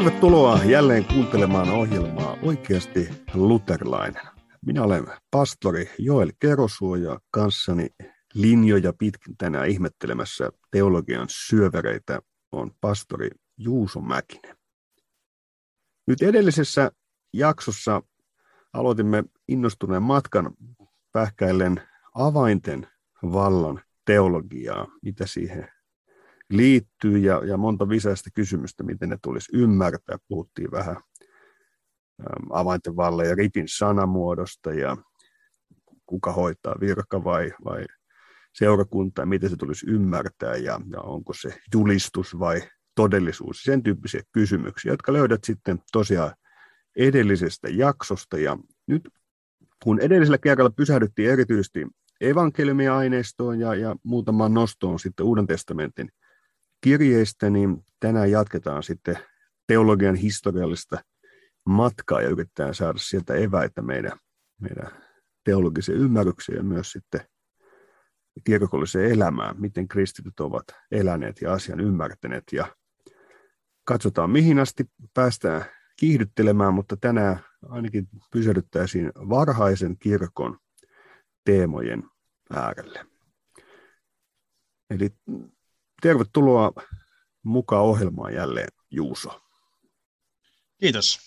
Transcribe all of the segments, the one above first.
Tervetuloa jälleen kuuntelemaan ohjelmaa Oikeasti luterilainen. Minä olen pastori Joel Kerosuo ja kanssani linjoja pitkin tänään ihmettelemässä teologian syövereitä on pastori Juuso Mäkinen. Nyt edellisessä jaksossa aloitimme innostuneen matkan pähkäillen avainten vallan teologiaa, mitä siihen liittyy ja, ja monta visaista kysymystä, miten ne tulisi ymmärtää. Puhuttiin vähän avainten vallan ja ripin sanamuodosta ja kuka hoitaa virka vai, vai seurakunta, miten se tulisi ymmärtää ja, ja onko se julistus vai todellisuus, sen tyyppisiä kysymyksiä, jotka löydät sitten tosiaan edellisestä jaksosta. Ja nyt kun edellisellä kerralla pysähdyttiin erityisesti evankeliumiaineistoon ja, ja muutamaan nostoon sitten Uuden testamentin kirjeistä, niin tänään jatketaan sitten teologian historiallista matkaa ja yritetään saada sieltä eväitä meidän, meidän teologiseen ymmärrykseen ja myös sitten kirkolliseen elämään, miten kristityt ovat eläneet ja asian ymmärtäneet. Ja katsotaan, mihin asti päästään kiihdyttelemään, mutta tänään ainakin pysähdyttäisiin varhaisen kirkon teemojen äärelle. Eli tervetuloa mukaan ohjelmaan jälleen, Juuso. Kiitos.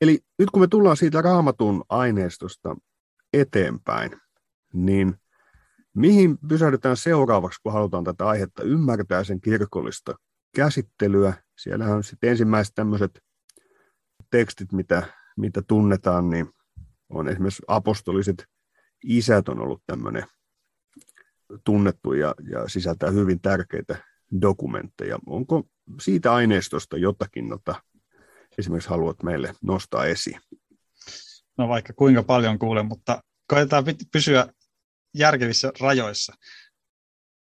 Eli nyt kun me tullaan siitä raamatun aineistosta eteenpäin, niin mihin pysähdytään seuraavaksi, kun halutaan tätä aihetta ymmärtää sen kirkollista käsittelyä? Siellähän on sitten ensimmäiset tämmöiset tekstit, mitä, mitä tunnetaan, niin on esimerkiksi apostoliset isät on ollut tämmöinen tunnettu ja, ja sisältää hyvin tärkeitä dokumentteja. Onko siitä aineistosta jotakin, jota esimerkiksi haluat meille nostaa esiin? No vaikka kuinka paljon kuulen, mutta koetaan pysyä järkevissä rajoissa.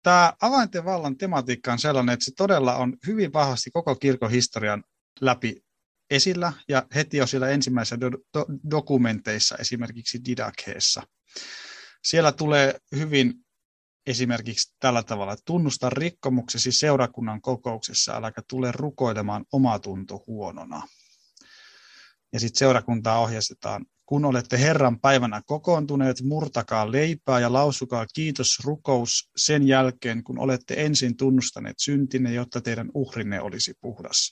Tämä avainten vallan tematiikka on sellainen, että se todella on hyvin vahvasti koko kirkon historian läpi esillä ja heti jo siellä ensimmäisissä do- do- dokumenteissa, esimerkiksi Didakheessa. Siellä tulee hyvin esimerkiksi tällä tavalla, että tunnusta rikkomuksesi seurakunnan kokouksessa, äläkä tule rukoilemaan omatunto huonona. Ja sitten seurakuntaa ohjastetaan, kun olette Herran päivänä kokoontuneet, murtakaa leipää ja lausukaa kiitos rukous sen jälkeen, kun olette ensin tunnustaneet syntinne, jotta teidän uhrinne olisi puhdas.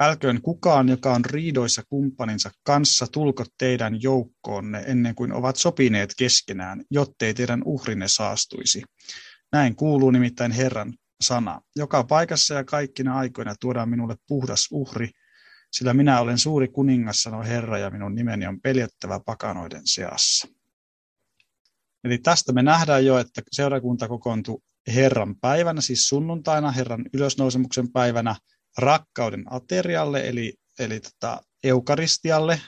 Älköön kukaan, joka on riidoissa kumppaninsa kanssa, tulko teidän joukkoonne ennen kuin ovat sopineet keskenään, jottei teidän uhrinne saastuisi. Näin kuuluu nimittäin Herran sana. Joka paikassa ja kaikkina aikoina tuodaan minulle puhdas uhri, sillä minä olen suuri kuningas, sanoi Herra, ja minun nimeni on peljettävä pakanoiden seassa. Eli tästä me nähdään jo, että seurakunta kokoontui Herran päivänä, siis sunnuntaina, Herran ylösnousemuksen päivänä, rakkauden aterialle, eli, eli tota eukaristialle.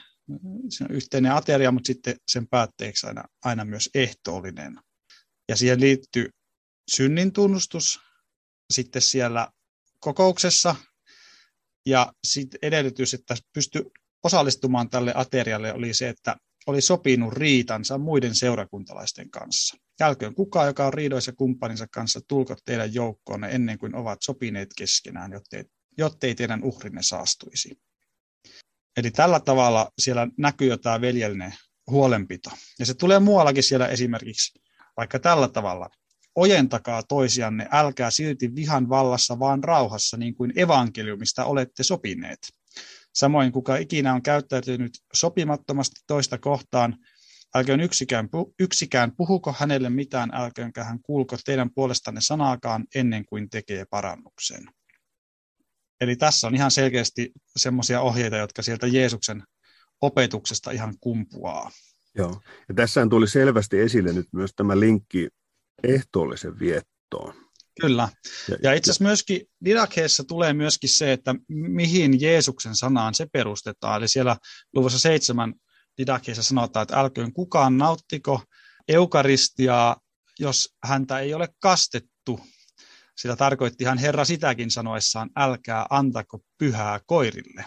Se on yhteinen ateria, mutta sitten sen päätteeksi aina, aina myös ehtoollinen. Ja siihen liittyy synnin tunnustus sitten siellä kokouksessa, ja sitten edellytys, että pystyi osallistumaan tälle aterialle, oli se, että oli sopinut riitansa muiden seurakuntalaisten kanssa. Kälköön kukaan, joka on riidoissa kumppaninsa kanssa, tulkot teidän joukkoonne ennen kuin ovat sopineet keskenään, jottei jottei teidän uhrinne saastuisi. Eli tällä tavalla siellä näkyy jo tämä veljellinen huolenpito. Ja se tulee muuallakin siellä esimerkiksi vaikka tällä tavalla. Ojentakaa toisianne, älkää silti vihan vallassa, vaan rauhassa, niin kuin evankeliumista olette sopineet. Samoin kuka ikinä on käyttäytynyt sopimattomasti toista kohtaan, älköön yksikään, yksikään puhuko hänelle mitään, älköönkä hän kuulko teidän puolestanne sanaakaan ennen kuin tekee parannuksen. Eli tässä on ihan selkeästi semmoisia ohjeita, jotka sieltä Jeesuksen opetuksesta ihan kumpuaa. Joo, ja tässä tuli selvästi esille nyt myös tämä linkki ehtoollisen viettoon. Kyllä. Ja itse asiassa myöskin Didakheessa tulee myöskin se, että mihin Jeesuksen sanaan se perustetaan. Eli siellä luvussa seitsemän Didakheessa sanotaan, että älköön kukaan nauttiko eukaristiaa, jos häntä ei ole kastettu sillä tarkoittihan Herra sitäkin sanoessaan, älkää antako pyhää koirille.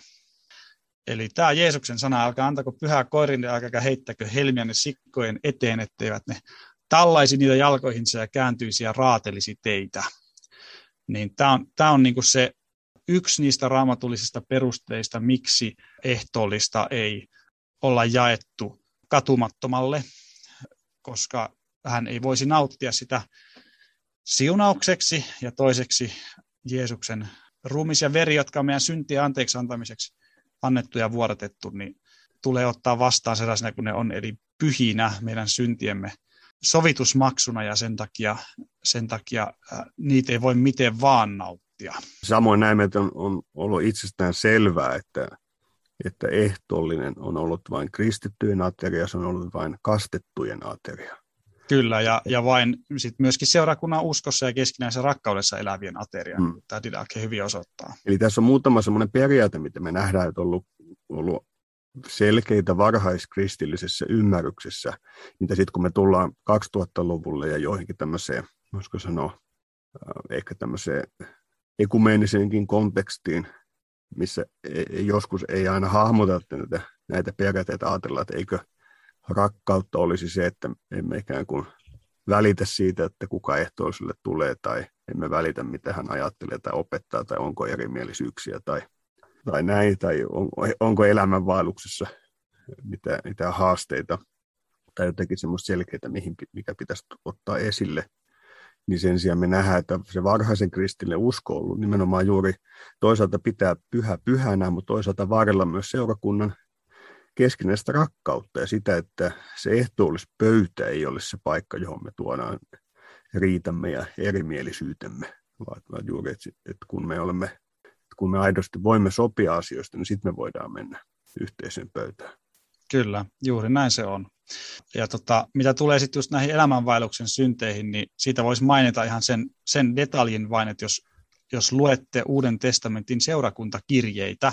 Eli tämä Jeesuksen sana, älkää antako pyhää koirille, älkää heittäkö helmiänne sikkojen eteen, etteivät ne tallaisi niitä jalkoihinsa ja kääntyisi ja raatelisi teitä. Niin tämä on, tämä on niin kuin se yksi niistä raamatullisista perusteista, miksi ehtoollista ei olla jaettu katumattomalle, koska hän ei voisi nauttia sitä siunaukseksi ja toiseksi Jeesuksen ruumis ja veri, jotka on meidän syntien anteeksi antamiseksi annettu ja vuodatettu, niin tulee ottaa vastaan sellaisena kuin ne on, eli pyhinä meidän syntiemme sovitusmaksuna ja sen takia, sen takia äh, niitä ei voi miten vaan nauttia. Samoin näemme, että on, on ollut itsestään selvää, että, että ehtoollinen on ollut vain kristittyjen ateria, se on ollut vain kastettujen ateria. Kyllä, ja, ja vain sit myöskin seurakunnan uskossa ja keskinäisessä rakkaudessa elävien ateria, mm. tämä Didake hyvin osoittaa. Eli tässä on muutama semmoinen periaate, mitä me nähdään, että on ollut, ollut selkeitä varhaiskristillisessä ymmärryksessä, mitä sitten kun me tullaan 2000-luvulle ja joihinkin tämmöiseen, voisiko sanoa, äh, ehkä tämmöiseen ekumeeniseenkin kontekstiin, missä ei, joskus ei aina hahmota näitä, näitä periaatteita ajatella, että eikö rakkautta olisi se, että emme ikään kuin välitä siitä, että kuka ehtoiselle tulee, tai emme välitä, mitä hän ajattelee tai opettaa, tai onko erimielisyyksiä, tai tai näin, tai on, onko elämänvaelluksessa mitä, mitä haasteita tai jotenkin semmoista selkeitä, mihin, mikä pitäisi ottaa esille, niin sen sijaan me nähdään, että se varhaisen kristillinen usko on ollut nimenomaan juuri toisaalta pitää pyhä pyhänä, mutta toisaalta varrella myös seurakunnan keskinäistä rakkautta ja sitä, että se pöytä ei ole se paikka, johon me tuodaan riitämme ja erimielisyytemme, vaan juuri, että kun me olemme kun me aidosti voimme sopia asioista, niin sitten me voidaan mennä yhteiseen pöytään. Kyllä, juuri näin se on. Ja tota, mitä tulee sitten just näihin elämänvaelluksen synteihin, niin siitä voisi mainita ihan sen, sen detaljin vain, että jos, jos luette Uuden testamentin seurakuntakirjeitä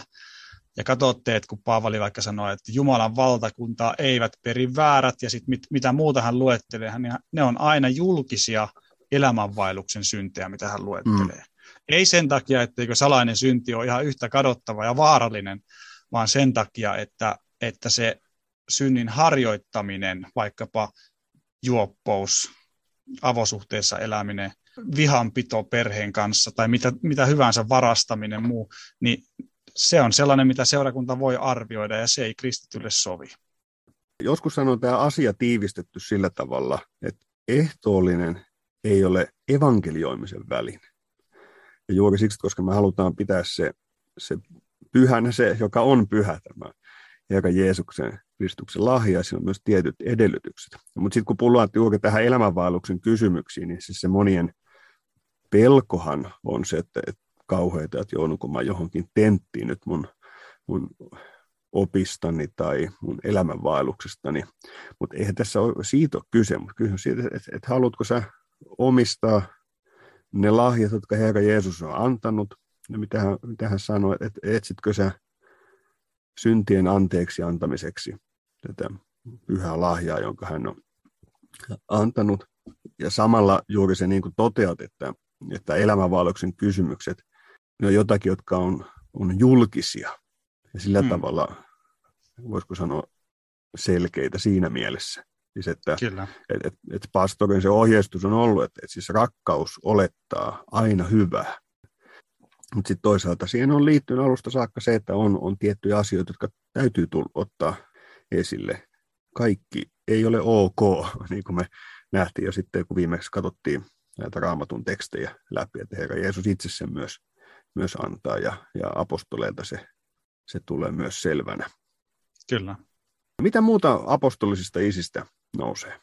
ja katsotte, että kun Paavali vaikka sanoo, että Jumalan valtakuntaa eivät peri väärät ja sitten mit, mitä muuta hän luettelee, niin ne on aina julkisia elämänvaelluksen syntejä, mitä hän luettelee. Mm. Ei sen takia, etteikö salainen synti ole ihan yhtä kadottava ja vaarallinen, vaan sen takia, että, että se synnin harjoittaminen, vaikkapa juoppous, avosuhteessa eläminen, vihanpito perheen kanssa tai mitä, mitä hyvänsä varastaminen muu, niin se on sellainen, mitä seurakunta voi arvioida ja se ei kristitylle sovi. Joskus on tämä asia tiivistetty sillä tavalla, että ehtoollinen ei ole evankelioimisen väline. Ja juuri siksi, koska me halutaan pitää se, se pyhänä, se, joka on pyhä tämä Herra Jeesuksen Kristuksen lahja, ja on myös tietyt edellytykset. Mutta sitten kun pullaan juuri tähän elämänvaelluksen kysymyksiin, niin siis se monien pelkohan on se, että, että kauheita, että joudunko mä johonkin tenttiin nyt mun, mun opistani tai mun elämänvaelluksestani. Mutta eihän tässä ole siitä ole kyse, mutta kyse on siitä, että, että haluatko sä omistaa ne lahjat, jotka Herra Jeesus on antanut, ja mitä hän, mitä hän sanoi, että etsitkö sä syntien anteeksi antamiseksi tätä pyhää lahjaa, jonka hän on antanut. Ja samalla juuri se niin kuin toteat, että, että elämänvaelluksen kysymykset, ne on jotakin, jotka on, on julkisia. Ja sillä hmm. tavalla, voisiko sanoa, selkeitä siinä mielessä. Siis että, Kyllä. Et, et, et pastorin se ohjeistus on ollut, että et siis rakkaus olettaa aina hyvää. Mutta sitten toisaalta siihen on liittynyt alusta saakka se, että on, on tiettyjä asioita, jotka täytyy tull, ottaa esille. Kaikki ei ole ok, niin kuin me nähtiin jo sitten, kun viimeksi katsottiin näitä raamatun tekstejä läpi, että Herra Jeesus itse sen myös, myös antaa ja, ja apostoleilta se, se tulee myös selvänä. Kyllä. Mitä muuta apostolisista isistä nousee?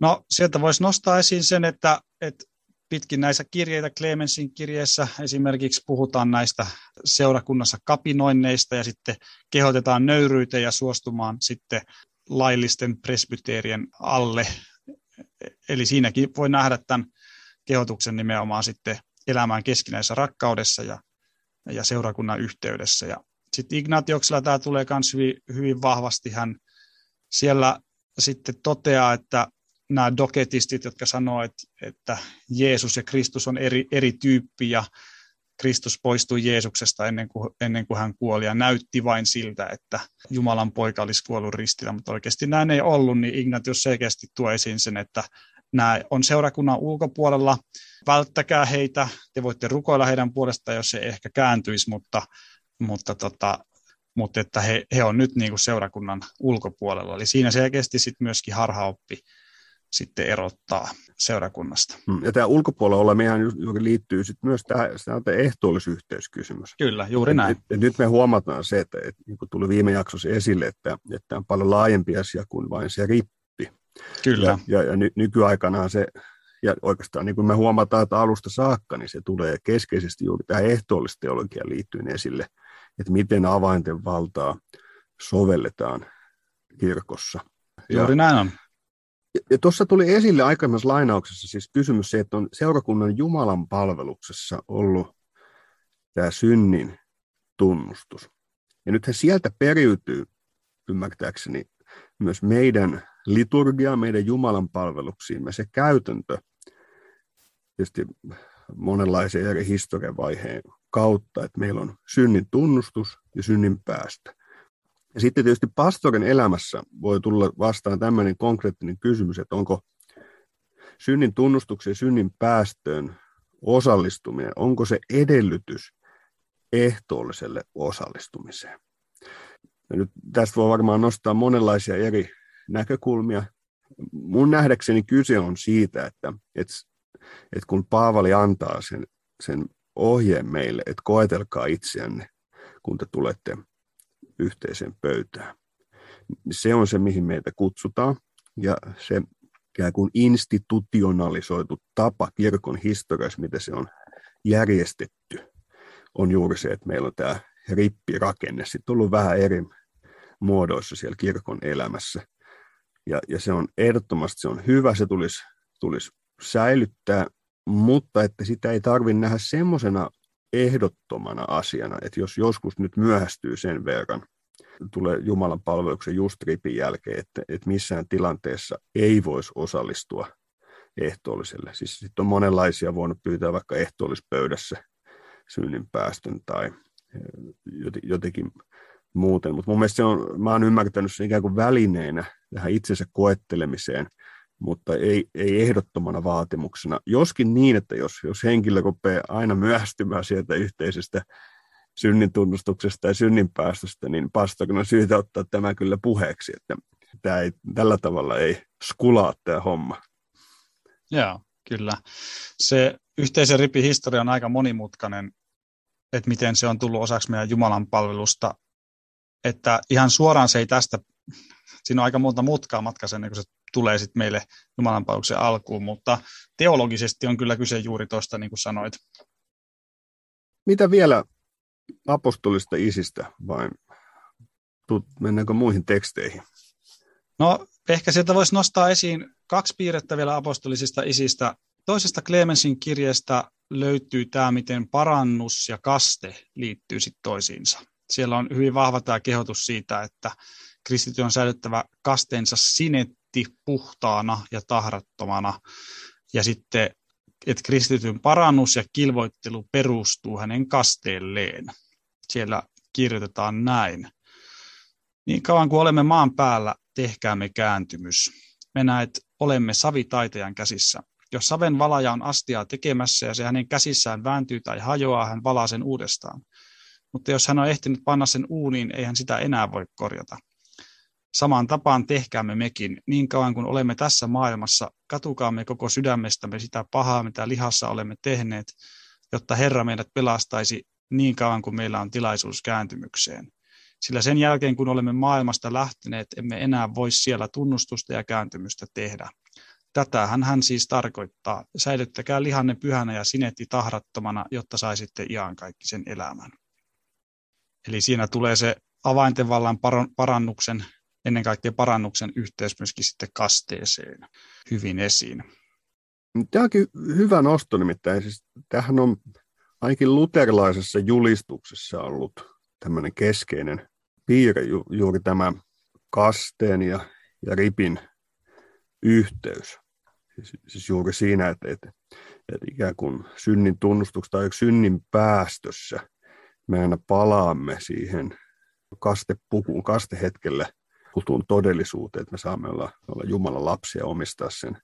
No sieltä voisi nostaa esiin sen, että, että pitkin näissä kirjeitä, Clemensin kirjeessä esimerkiksi puhutaan näistä seurakunnassa kapinoinneista ja sitten kehotetaan nöyryyteen ja suostumaan sitten laillisten presbyteerien alle. Eli siinäkin voi nähdä tämän kehotuksen nimenomaan sitten elämään keskinäisessä rakkaudessa ja, ja seurakunnan yhteydessä. Ja sitten Ignatioksella tämä tulee myös hyvin, hyvin vahvasti. Hän siellä sitten toteaa, että nämä doketistit, jotka sanoo, että, että Jeesus ja Kristus on eri, eri tyyppi ja Kristus poistui Jeesuksesta ennen kuin, ennen kuin hän kuoli ja näytti vain siltä, että Jumalan poika olisi kuollut ristillä, mutta oikeasti näin ei ollut, niin Ignatius selkeästi tuo esiin sen, että, nämä on seurakunnan ulkopuolella. Välttäkää heitä, te voitte rukoilla heidän puolestaan, jos se ehkä kääntyisi, mutta, mutta, tota, mutta että he, he on nyt niin kuin seurakunnan ulkopuolella. Eli siinä selkeästi sitten myöskin harhaoppi sitten erottaa seurakunnasta. Mm, ja tämä ulkopuolella oleminen liittyy sit myös tähän, tähän ehtoollisen Kyllä, juuri näin. Et, et, et nyt me huomataan se, että et, niin kuin tuli viime jaksossa esille, että, että on paljon laajempi asia kuin vain se rippi. Kyllä. Ja, ja, ja ny, nykyaikana se, ja oikeastaan niin kuin me huomataan, että alusta saakka, niin se tulee keskeisesti juuri tähän ehtoollisteologiaan liittyen esille, että miten avainten valtaa sovelletaan kirkossa. Juuri ja, näin on. Ja tuossa tuli esille aikaisemmassa lainauksessa siis kysymys se, että on seurakunnan Jumalan palveluksessa ollut tämä synnin tunnustus. Ja nythän sieltä periytyy, ymmärtääkseni, myös meidän liturgia, meidän Jumalan palveluksiimme se käytäntö, tietysti monenlaisen eri historiavaiheen kautta, että meillä on synnin tunnustus ja synnin päästä. Ja sitten tietysti pastorin elämässä voi tulla vastaan tämmöinen konkreettinen kysymys, että onko synnin tunnustuksen ja synnin päästöön osallistuminen, onko se edellytys ehtoolliselle osallistumiseen. Ja nyt tästä voi varmaan nostaa monenlaisia eri näkökulmia. Mun nähdäkseni kyse on siitä, että, että, että kun Paavali antaa sen, sen ohjeen meille, että koetelkaa itseänne, kun te tulette yhteiseen pöytään. Se on se, mihin meitä kutsutaan, ja se ikään kuin institutionalisoitu tapa kirkon historiassa, miten se on järjestetty, on juuri se, että meillä on tämä rippirakenne sitten tullut vähän eri muodoissa siellä kirkon elämässä. Ja, ja se on ehdottomasti se on hyvä, se tulisi, tulisi säilyttää, mutta että sitä ei tarvitse nähdä semmoisena ehdottomana asiana, että jos joskus nyt myöhästyy sen verran, tulee Jumalan palveluksen just ripin jälkeen, että, että missään tilanteessa ei voisi osallistua ehtoolliselle. Siis sitten on monenlaisia voinut pyytää vaikka ehtoollispöydässä synnin päästön tai eh, jotenkin muuten. Mutta mun mielestä se on, mä oon ymmärtänyt sen ikään kuin välineenä tähän itsensä koettelemiseen, mutta ei, ei ehdottomana vaatimuksena. Joskin niin, että jos, jos henkilö rupeaa aina myöhästymään sieltä yhteisestä synnin tunnustuksesta ja synnin päästöstä, niin pastorina on syytä ottaa tämä kyllä puheeksi, että tämä ei, tällä tavalla ei skulaa tämä homma. Joo, kyllä. Se yhteisen ripin historia on aika monimutkainen, että miten se on tullut osaksi meidän Jumalan palvelusta. Että ihan suoraan se ei tästä, siinä on aika monta mutkaa matkassa ennen kuin se tulee sitten meille Jumalan palveluksen alkuun, mutta teologisesti on kyllä kyse juuri tuosta, niin kuin sanoit. Mitä vielä apostolista isistä vai mennäänkö muihin teksteihin? No ehkä sieltä voisi nostaa esiin kaksi piirrettä vielä apostolisista isistä. Toisesta Clemensin kirjasta löytyy tämä, miten parannus ja kaste liittyy sitten toisiinsa. Siellä on hyvin vahva tämä kehotus siitä, että kristitty on säilyttävä kasteensa sinetti puhtaana ja tahrattomana. Ja sitten että kristityn parannus ja kilvoittelu perustuu hänen kasteelleen. Siellä kirjoitetaan näin. Niin kauan kuin olemme maan päällä, tehkäämme kääntymys. Me näet, olemme savitaitajan käsissä. Jos saven valaja on astiaa tekemässä ja se hänen käsissään vääntyy tai hajoaa, hän valaa sen uudestaan. Mutta jos hän on ehtinyt panna sen uuniin, ei hän sitä enää voi korjata. Samaan tapaan tehkäämme mekin, niin kauan kuin olemme tässä maailmassa, katukaamme koko sydämestämme sitä pahaa, mitä lihassa olemme tehneet, jotta Herra meidät pelastaisi niin kauan kuin meillä on tilaisuus kääntymykseen. Sillä sen jälkeen, kun olemme maailmasta lähteneet, emme enää voi siellä tunnustusta ja kääntymystä tehdä. Tätähän hän siis tarkoittaa. Säilyttäkää lihanne pyhänä ja sinetti tahrattomana, jotta saisitte iankaikkisen elämän. Eli siinä tulee se avaintenvallan parannuksen ennen kaikkea parannuksen yhteys myöskin sitten kasteeseen hyvin esiin. Tämä onkin hyvä nosto nimittäin. Siis tämähän on ainakin luterilaisessa julistuksessa ollut tämmöinen keskeinen piirre, ju, juuri tämä kasteen ja, ja ripin yhteys. Siis, siis juuri siinä, että, että, että ikään kuin synnin tunnustuksessa tai synnin päästössä me aina palaamme siihen kastepukuun, kastehetkelle – kutuun todellisuuteen, että me saamme olla, olla Jumalan lapsia ja omistaa sen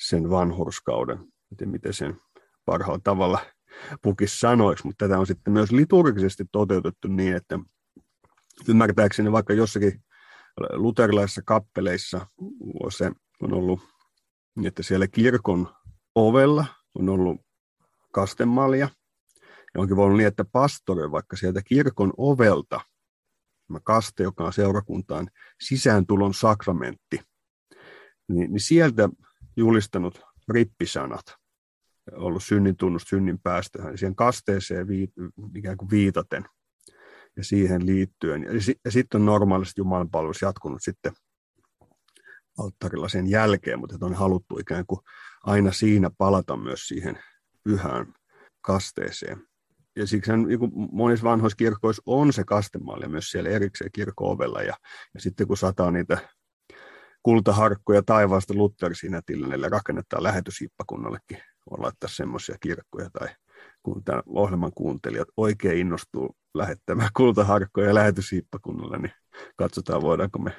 sen vanhurskauden, miten, miten sen parhaalla tavalla pukis sanoiksi, mutta tätä on sitten myös liturgisesti toteutettu niin, että ymmärtääkseni vaikka jossakin luterilaisissa kappeleissa se on ollut, että siellä kirkon ovella on ollut kastemalja, ja onkin voinut niin, että pastori vaikka sieltä kirkon ovelta, tämä kaste, joka on seurakuntaan sisääntulon sakramentti, niin, niin sieltä julistanut rippisanat, ollut synnin tunnus synnin päästä, niin siihen kasteeseen viit, ikään kuin viitaten ja siihen liittyen. Ja, ja sitten on normaalisti Jumalanpalvelus jatkunut sitten alttarilla sen jälkeen, mutta on haluttu ikään kuin aina siinä palata myös siihen pyhään kasteeseen. Ja siksi niin monissa vanhoissa kirkoissa on se kastemalja myös siellä erikseen kirkko-ovella. Ja, ja sitten kun sataa niitä kultaharkkoja taivaasta Luther siinä tilille rakennetaan lähetyshiippakunnallekin. Voi laittaa semmoisia kirkkoja tai kun tämän ohjelman kuuntelijat oikein innostuu lähettämään kultaharkkoja lähetyshiippakunnalle, niin katsotaan voidaanko me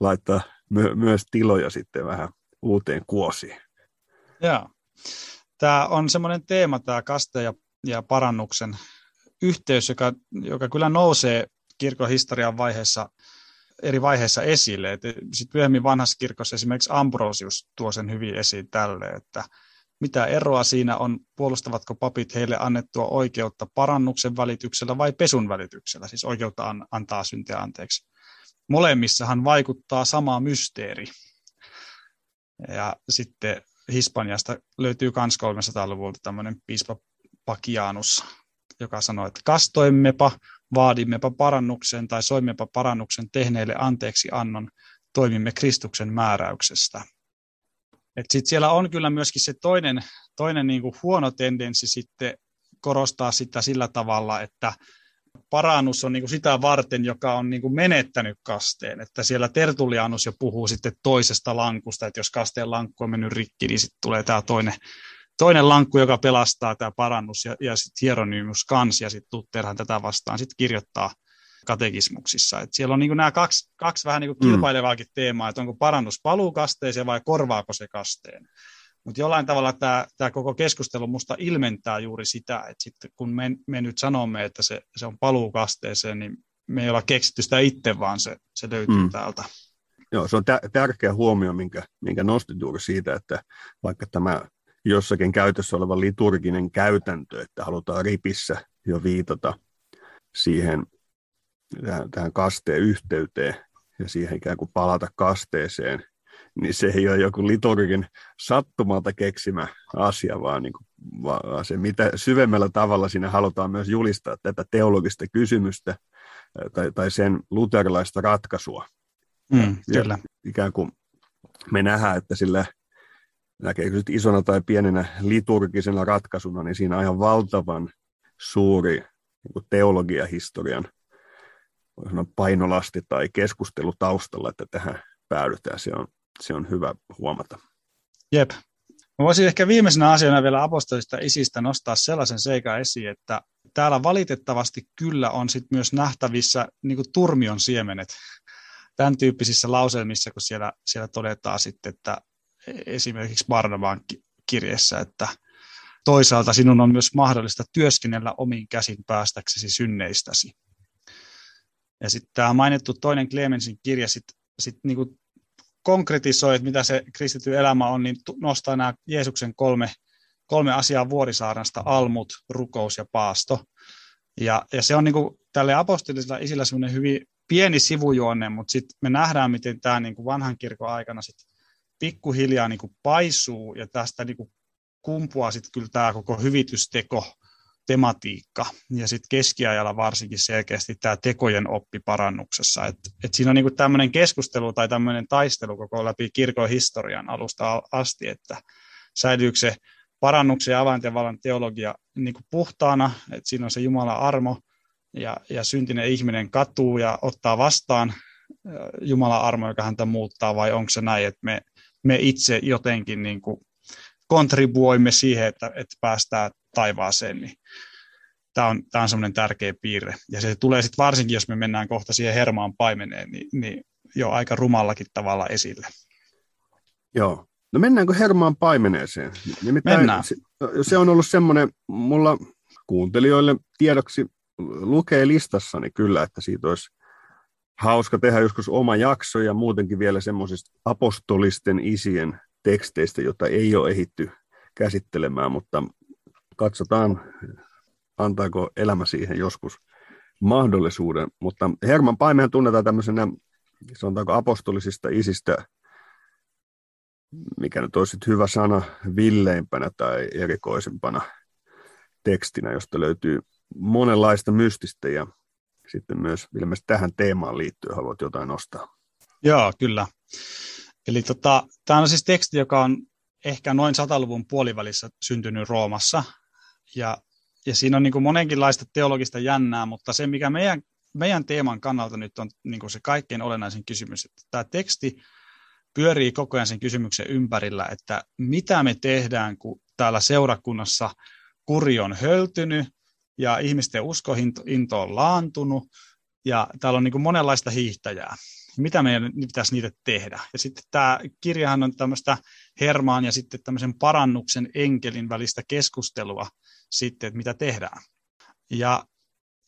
laittaa my- myös tiloja sitten vähän uuteen kuosiin. Joo. Tämä on semmoinen teema, tämä kaste ja, ja parannuksen yhteys, joka, joka kyllä nousee kirkon historian vaiheessa, eri vaiheissa esille. Sitten myöhemmin vanhassa kirkossa esimerkiksi Ambrosius tuo sen hyvin esiin tälle, että mitä eroa siinä on, puolustavatko papit heille annettua oikeutta parannuksen välityksellä vai pesun välityksellä, siis oikeutta an, antaa syntiä anteeksi. Molemmissahan vaikuttaa sama mysteeri. Ja sitten Hispaniasta löytyy myös 300-luvulta tämmöinen piispa Pakianus, joka sanoi, että kastoimmepa, vaadimmepa parannuksen tai soimmepa parannuksen tehneille anteeksi annon, toimimme Kristuksen määräyksestä. Sitten siellä on kyllä myöskin se toinen, toinen niin kuin huono tendenssi sitten korostaa sitä sillä tavalla, että parannus on niin kuin sitä varten, joka on niin kuin menettänyt kasteen. Että siellä Tertulianus jo puhuu sitten toisesta lankusta, että jos kasteen lankku on mennyt rikki, niin sitten tulee tämä toinen, toinen lankku, joka pelastaa tämä parannus, ja, ja sitten Hieronymus kans, ja sitten Lutherhan tätä vastaan sitten kirjoittaa katekismuksissa. Et siellä on niin nämä kaksi, kaksi vähän niin kilpailevaakin mm. teemaa, että onko parannus paluu kasteeseen vai korvaako se kasteen. Mutta jollain tavalla tämä, tämä koko keskustelu musta ilmentää juuri sitä, että sitten kun me, me nyt sanomme, että se, se on paluu kasteeseen, niin me ei olla keksitty sitä itse, vaan se, se löytyy mm. täältä. Joo, se on tä- tärkeä huomio, minkä, minkä nostit juuri siitä, että vaikka tämä jossakin käytössä oleva liturginen käytäntö, että halutaan ripissä jo viitata siihen tähän, tähän kasteen yhteyteen ja siihen ikään kuin palata kasteeseen, niin se ei ole joku liturgin sattumalta keksimä asia, vaan, niin kuin, vaan se, mitä syvemmällä tavalla siinä halutaan myös julistaa tätä teologista kysymystä tai, tai sen luterilaista ratkaisua. Mm, kyllä. ikään kuin me nähdään, että sillä näkeekö nyt isona tai pienenä liturgisena ratkaisuna, niin siinä on ihan valtavan suuri niin teologiahistorian painolasti tai keskustelu taustalla, että tähän päädytään. Se on, se on hyvä huomata. Jep. Mä voisin ehkä viimeisenä asiana vielä apostolista isistä nostaa sellaisen seikan esiin, että täällä valitettavasti kyllä on sit myös nähtävissä niin turmion siemenet tämän tyyppisissä lauselmissa, kun siellä, siellä todetaan sitten, että esimerkiksi Barnabaan kirjeessä, että toisaalta sinun on myös mahdollista työskennellä omin käsin päästäksesi synneistäsi. Ja sitten tämä mainittu toinen Clemensin kirja sitten sit niinku konkretisoi, että mitä se kristitty elämä on, niin nostaa nämä Jeesuksen kolme, kolme asiaa vuorisaarnasta, almut, rukous ja paasto. Ja, ja se on niinku tälle apostolisella isillä semmoinen hyvin pieni sivujuonne, mutta sitten me nähdään, miten tämä niinku vanhan kirkon aikana sit pikkuhiljaa niinku paisuu ja tästä niinku kumpuaa sitten kyllä tämä koko hyvitysteko tematiikka ja sitten keskiajalla varsinkin selkeästi tämä tekojen oppi parannuksessa. Et, et siinä on niinku tämmöinen keskustelu tai tämmöinen taistelu koko läpi kirkon historian alusta asti, että säilyykö se parannuksen ja avainten teologia niinku puhtaana, että siinä on se Jumalan armo ja, ja syntinen ihminen katuu ja ottaa vastaan Jumalan armo, joka häntä muuttaa, vai onko se näin, että me, me itse jotenkin niin kuin kontribuoimme siihen, että, että päästään taivaaseen, niin tämä on, tämä on semmoinen tärkeä piirre. Ja se tulee sitten varsinkin, jos me mennään kohta siihen hermaan paimeneen, niin, niin jo aika rumallakin tavalla esille. Joo, No mennäänkö Hermaan paimeneeseen? Nimittäin Mennään. Se, se on ollut semmoinen, mulla kuuntelijoille tiedoksi lukee listassani kyllä, että siitä olisi hauska tehdä joskus oma jakso ja muutenkin vielä semmoisista apostolisten isien teksteistä, jota ei ole ehitty käsittelemään, mutta katsotaan, antaako elämä siihen joskus mahdollisuuden. Mutta Herman Paimehan tunnetaan tämmöisenä, sanotaanko apostolisista isistä, mikä nyt olisi hyvä sana, villeimpänä tai erikoisempana tekstinä, josta löytyy monenlaista mystistä ja sitten myös ilmeisesti tähän teemaan liittyen haluat jotain nostaa. Joo, kyllä. Eli tota, tämä on siis teksti, joka on ehkä noin sataluvun puolivälissä syntynyt Roomassa. Ja, ja siinä on niin kuin monenkinlaista teologista jännää, mutta se, mikä meidän, meidän teeman kannalta nyt on niin kuin se kaikkein olennaisin kysymys, että tämä teksti pyörii koko ajan sen kysymyksen ympärillä, että mitä me tehdään, kun täällä seurakunnassa kuri on höltynyt ja ihmisten uskointo on laantunut ja täällä on niin kuin monenlaista hiihtäjää. Mitä meidän pitäisi niitä tehdä? Ja sitten tämä kirjahan on tämmöistä Hermaan ja sitten tämmöisen parannuksen enkelin välistä keskustelua sitten, että mitä tehdään. Ja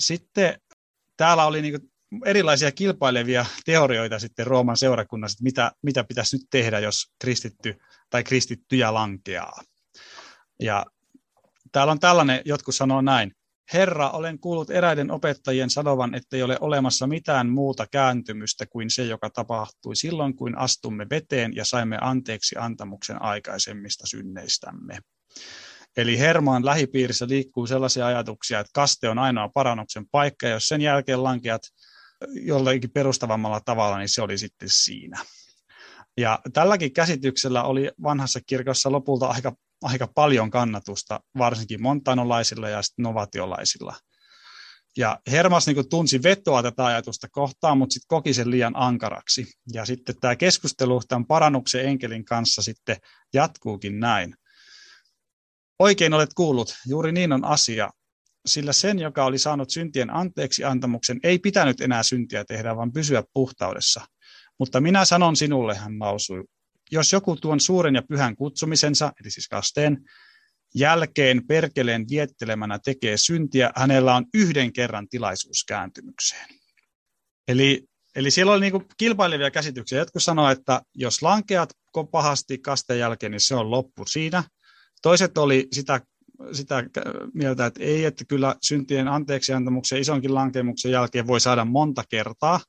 sitten täällä oli niin erilaisia kilpailevia teorioita sitten Rooman seurakunnassa, että mitä, mitä pitäisi nyt tehdä, jos kristitty tai kristittyjä lankeaa. Ja täällä on tällainen, jotkut sanoo näin, Herra, olen kuullut eräiden opettajien sanovan, ettei ole olemassa mitään muuta kääntymystä kuin se, joka tapahtui silloin, kun astumme veteen ja saimme anteeksi antamuksen aikaisemmista synneistämme. Eli Hermaan lähipiirissä liikkuu sellaisia ajatuksia, että kaste on ainoa parannuksen paikka, ja jos sen jälkeen lankeat jollakin perustavammalla tavalla, niin se oli sitten siinä. Ja tälläkin käsityksellä oli vanhassa kirkossa lopulta aika aika paljon kannatusta, varsinkin montanolaisilla ja sitten novatiolaisilla. Ja Hermas niin tunsi vetoa tätä ajatusta kohtaan, mutta sitten koki sen liian ankaraksi. Ja sitten tämä keskustelu tämän parannuksen enkelin kanssa sitten jatkuukin näin. Oikein olet kuullut, juuri niin on asia, sillä sen, joka oli saanut syntien anteeksi antamuksen, ei pitänyt enää syntiä tehdä, vaan pysyä puhtaudessa. Mutta minä sanon sinulle, hän lausui, jos joku tuon suuren ja pyhän kutsumisensa, eli siis kasteen, jälkeen perkeleen viettelemänä tekee syntiä, hänellä on yhden kerran tilaisuus kääntymykseen. Eli, eli siellä oli niin kilpailevia käsityksiä. Jotkut sanoivat, että jos lankeat pahasti kasteen jälkeen, niin se on loppu siinä. Toiset oli sitä, sitä mieltä, että ei, että kyllä syntien anteeksiantamuksen isonkin lankemuksen jälkeen voi saada monta kertaa.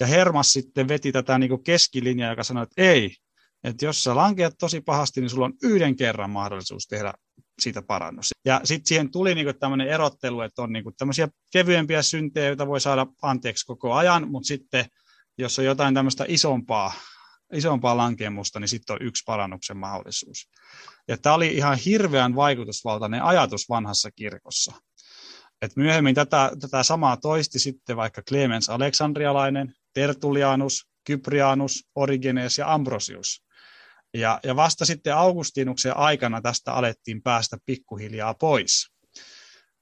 Ja Hermas sitten veti tätä niin keskilinjaa, joka sanoi, että ei, että jos sä lankeat tosi pahasti, niin sulla on yhden kerran mahdollisuus tehdä siitä parannus. Ja sitten siihen tuli niinku tämmöinen erottelu, että on niinku tämmöisiä kevyempiä syntejä, joita voi saada anteeksi koko ajan, mutta sitten jos on jotain tämmöistä isompaa, isompaa lankemusta, niin sitten on yksi parannuksen mahdollisuus. Ja tämä oli ihan hirveän vaikutusvaltainen ajatus vanhassa kirkossa. Et myöhemmin tätä, tätä samaa toisti sitten vaikka Clemens Aleksandrialainen, Tertulianus, Kyprianus, Origenes ja Ambrosius. Ja, ja vasta sitten Augustinuksen aikana tästä alettiin päästä pikkuhiljaa pois.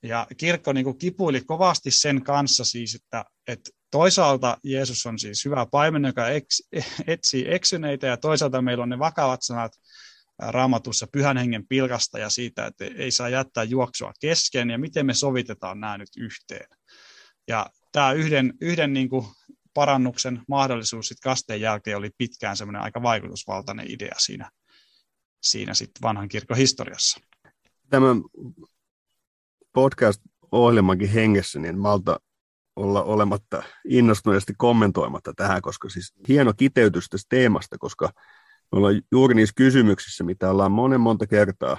Ja kirkko niin kipuili kovasti sen kanssa siis, että, että toisaalta Jeesus on siis hyvä paimen, joka eks, etsii eksyneitä, ja toisaalta meillä on ne vakavat sanat raamatussa pyhän hengen pilkasta ja siitä, että ei saa jättää juoksua kesken, ja miten me sovitetaan nämä nyt yhteen. Ja tämä yhden, yhden niin kuin parannuksen mahdollisuus sit kasteen jälkeen oli pitkään semmoinen aika vaikutusvaltainen idea siinä, siinä sit vanhan kirkon historiassa. Tämän podcast-ohjelmankin hengessä, niin malta olla olematta innostuneesti kommentoimatta tähän, koska siis hieno kiteytys tästä teemasta, koska me ollaan juuri niissä kysymyksissä, mitä ollaan monen monta kertaa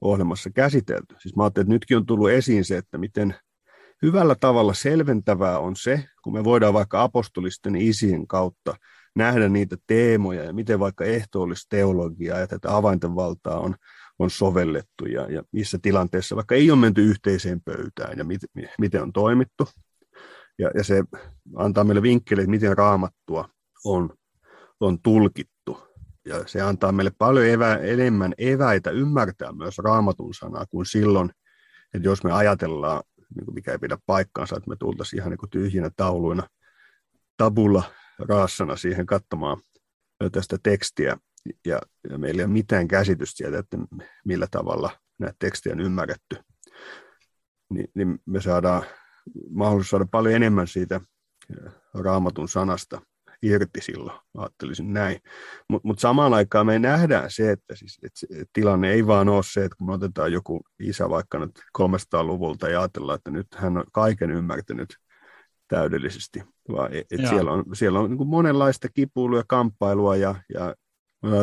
ohjelmassa käsitelty. Siis mä ajattelin, että nytkin on tullut esiin se, että miten hyvällä tavalla selventävää on se, kun me voidaan vaikka apostolisten isien kautta nähdä niitä teemoja ja miten vaikka ehtoollisteologiaa ja tätä avainten valtaa on, on sovellettu ja, ja missä tilanteessa vaikka ei ole menty yhteiseen pöytään ja mit, miten on toimittu. Ja, ja se antaa meille vinkkeleitä, miten raamattua on, on tulkittu. Ja se antaa meille paljon evä, enemmän eväitä ymmärtää myös raamatun sanaa kuin silloin, että jos me ajatellaan niin kuin mikä ei pidä paikkaansa, että me tultaisiin ihan niin kuin tyhjinä tauluina tabulla raassana siihen katsomaan tästä tekstiä. ja, ja meillä ei ole mitään käsitystä siitä, että millä tavalla näitä tekstejä on ymmärretty, niin, niin me saadaan mahdollisuus saada paljon enemmän siitä raamatun sanasta irti silloin, ajattelisin näin. Mutta mut samaan aikaan me nähdään se, että, siis, että tilanne ei vaan ole se, että kun me otetaan joku isä vaikka nyt 300-luvulta ja ajatellaan, että nyt hän on kaiken ymmärtänyt täydellisesti, vaan et, et siellä on, siellä on niin kuin monenlaista kipuilua ja kamppailua ja, ja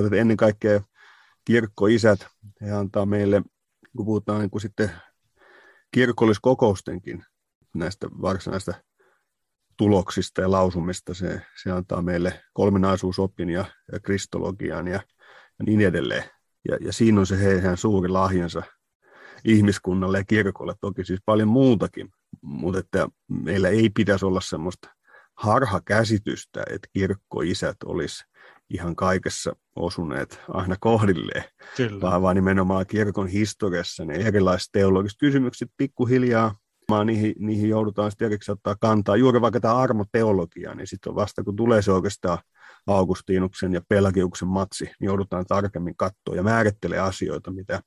että ennen kaikkea kirkkoisät, he antaa meille, kun puhutaan niin kuin sitten kirkolliskokoustenkin näistä varsinaista tuloksista ja lausumista. Se, se antaa meille kolminaisuusopin ja, ja kristologian ja, ja niin edelleen. Ja, ja siinä on se heidän suuri lahjansa ihmiskunnalle ja kirkolle, toki siis paljon muutakin, mutta että meillä ei pitäisi olla semmoista harhakäsitystä, että kirkkoisät olisi ihan kaikessa osuneet aina kohdilleen, Kyllä. vaan, vaan nimenomaan kirkon historiassa ne erilaiset teologiset kysymykset pikkuhiljaa niihin, niihin joudutaan sitten erikseen ottaa kantaa. Juuri vaikka tämä armoteologia, niin sitten vasta kun tulee se oikeastaan Augustinuksen ja Pelagiuksen matsi, niin joudutaan tarkemmin katsoa ja määrittelee asioita, mitä,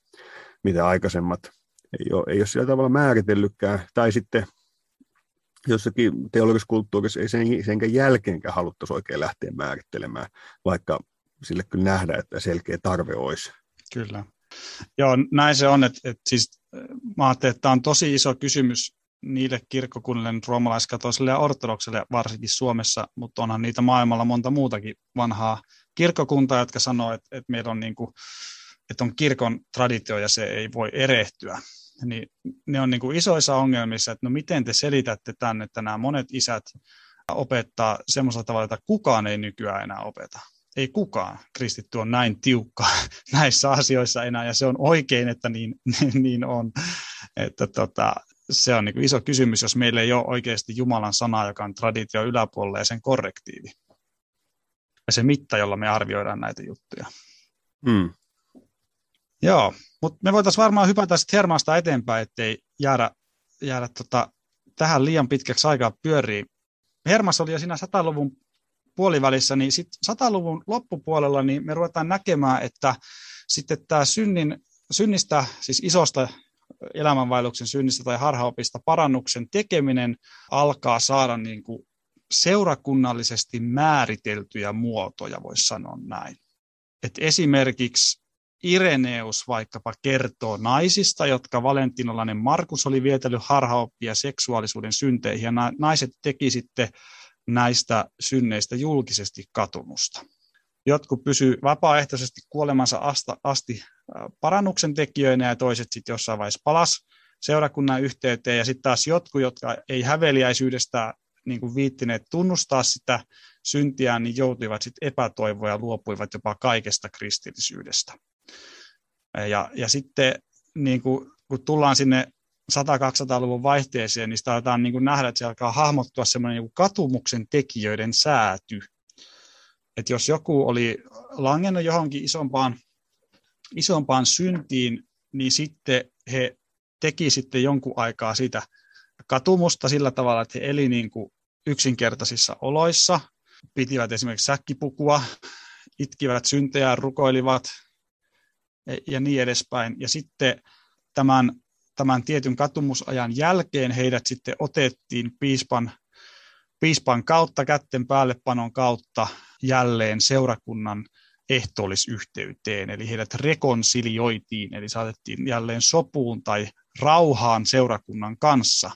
mitä aikaisemmat ei ole, ei ole sillä tavalla määritellytkään. Tai sitten jossakin teologisessa kulttuurissa ei sen, senkään jälkeenkään haluttaisi oikein lähteä määrittelemään, vaikka sille kyllä nähdään, että selkeä tarve olisi. Kyllä. Joo, näin se on. Että, että siis, mä ajattelin, että tämä on tosi iso kysymys niille kirkkokunnille, roomalaiskatoisille ja ortodoksille varsinkin Suomessa, mutta onhan niitä maailmalla monta muutakin vanhaa kirkkokuntaa, jotka sanoo, että, että meillä on, niin kuin, että on kirkon traditio ja se ei voi erehtyä. Niin ne on niin kuin isoissa ongelmissa, että no miten te selitätte tämän, että nämä monet isät opettaa semmoisella tavalla, että kukaan ei nykyään enää opeta ei kukaan kristitty on näin tiukka näissä asioissa enää, ja se on oikein, että niin, niin on. Että tota, se on niin iso kysymys, jos meillä ei ole oikeasti Jumalan sana, joka on traditio yläpuolella ja sen korrektiivi. Ja se mitta, jolla me arvioidaan näitä juttuja. Hmm. Joo, mutta me voitaisiin varmaan hypätä sitten Hermasta eteenpäin, ettei jäädä, jäädä tota, tähän liian pitkäksi aikaa pyöriin. Hermas oli jo siinä 100-luvun puolivälissä, niin sitten 100-luvun loppupuolella niin me ruvetaan näkemään, että sitten tämä synnin, synnistä, siis isosta elämänvaelluksen synnistä tai harhaopista parannuksen tekeminen alkaa saada niin kuin seurakunnallisesti määriteltyjä muotoja, voisi sanoa näin. Et esimerkiksi Ireneus vaikkapa kertoo naisista, jotka valentinolainen Markus oli vietellyt harhaoppia seksuaalisuuden synteihin, ja naiset teki sitten näistä synneistä julkisesti katumusta. Jotkut pysyivät vapaaehtoisesti kuolemansa asti parannuksen tekijöinä ja toiset sitten jossain vaiheessa palas seurakunnan yhteyteen ja sitten taas jotkut, jotka ei häveliäisyydestä niin kuin viittineet tunnustaa sitä syntiään, niin joutuivat sitten epätoivoa ja luopuivat jopa kaikesta kristillisyydestä. Ja, ja sitten niin kuin, kun tullaan sinne 100-200-luvun vaihteeseen, niin sitä aletaan niin nähdä, että se alkaa hahmottua semmoinen niin katumuksen tekijöiden sääty. Että jos joku oli langennut johonkin isompaan, isompaan syntiin, niin sitten he teki sitten jonkun aikaa sitä katumusta sillä tavalla, että he eli niin kuin yksinkertaisissa oloissa, pitivät esimerkiksi säkkipukua, itkivät syntejä, rukoilivat ja niin edespäin. Ja sitten tämän tämän tietyn katumusajan jälkeen heidät sitten otettiin piispan, piispan kautta, kätten päällepanon kautta jälleen seurakunnan ehtoollisyhteyteen, eli heidät rekonsilioitiin, eli saatettiin jälleen sopuun tai rauhaan seurakunnan kanssa,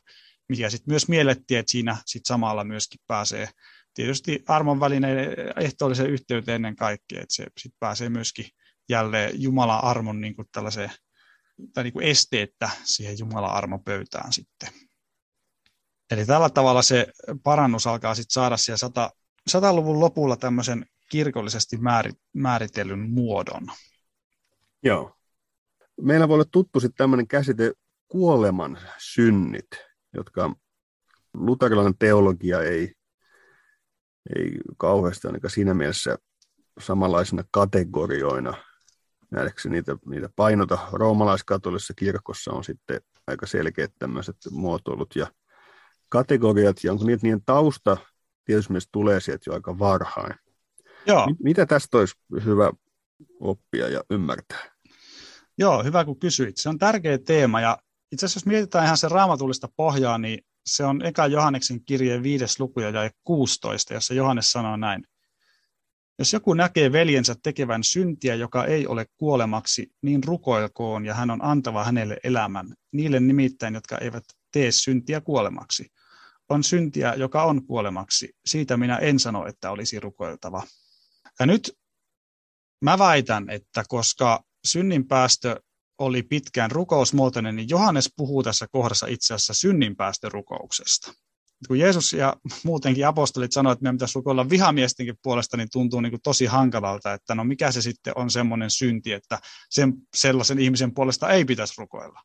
mikä sitten myös miellettiin, että siinä sit samalla myöskin pääsee tietysti armon välineen ehtoollisen yhteyteen ennen kaikkea, että se sitten pääsee myöskin jälleen Jumalan armon niin kuin tällaiseen tai niin kuin esteettä siihen Jumalan armopöytään sitten. Eli tällä tavalla se parannus alkaa sitten saada siellä 100, 100-luvun lopulla tämmöisen kirkollisesti määritellyn muodon. Joo. Meillä voi olla tuttu sitten tämmöinen käsite kuoleman synnit, jotka luterilainen teologia ei, ei kauheasti ainakaan siinä mielessä samanlaisina kategorioina nähdäkseni niitä, niitä painota. Roomalaiskatolisessa kirkossa on sitten aika selkeät tämmöiset muotoilut ja kategoriat, ja onko niitä niiden tausta tietysti myös tulee sieltä jo aika varhain. Joo. Mitä tästä olisi hyvä oppia ja ymmärtää? Joo, hyvä kun kysyit. Se on tärkeä teema ja itse asiassa jos mietitään ihan se raamatullista pohjaa, niin se on eka Johanneksen kirjeen viides luku ja 16, jossa Johannes sanoo näin. Jos joku näkee veljensä tekevän syntiä, joka ei ole kuolemaksi, niin rukoilkoon ja hän on antava hänelle elämän, niille nimittäin, jotka eivät tee syntiä kuolemaksi. On syntiä, joka on kuolemaksi. Siitä minä en sano, että olisi rukoiltava. Ja nyt mä väitän, että koska synninpäästö oli pitkään rukousmuotoinen, niin Johannes puhuu tässä kohdassa itse asiassa synninpäästörukouksesta kun Jeesus ja muutenkin apostolit sanoivat, että meidän pitäisi rukoilla vihamiestenkin puolesta, niin tuntuu niin kuin tosi hankalalta, että no mikä se sitten on semmoinen synti, että sen, sellaisen ihmisen puolesta ei pitäisi rukoilla.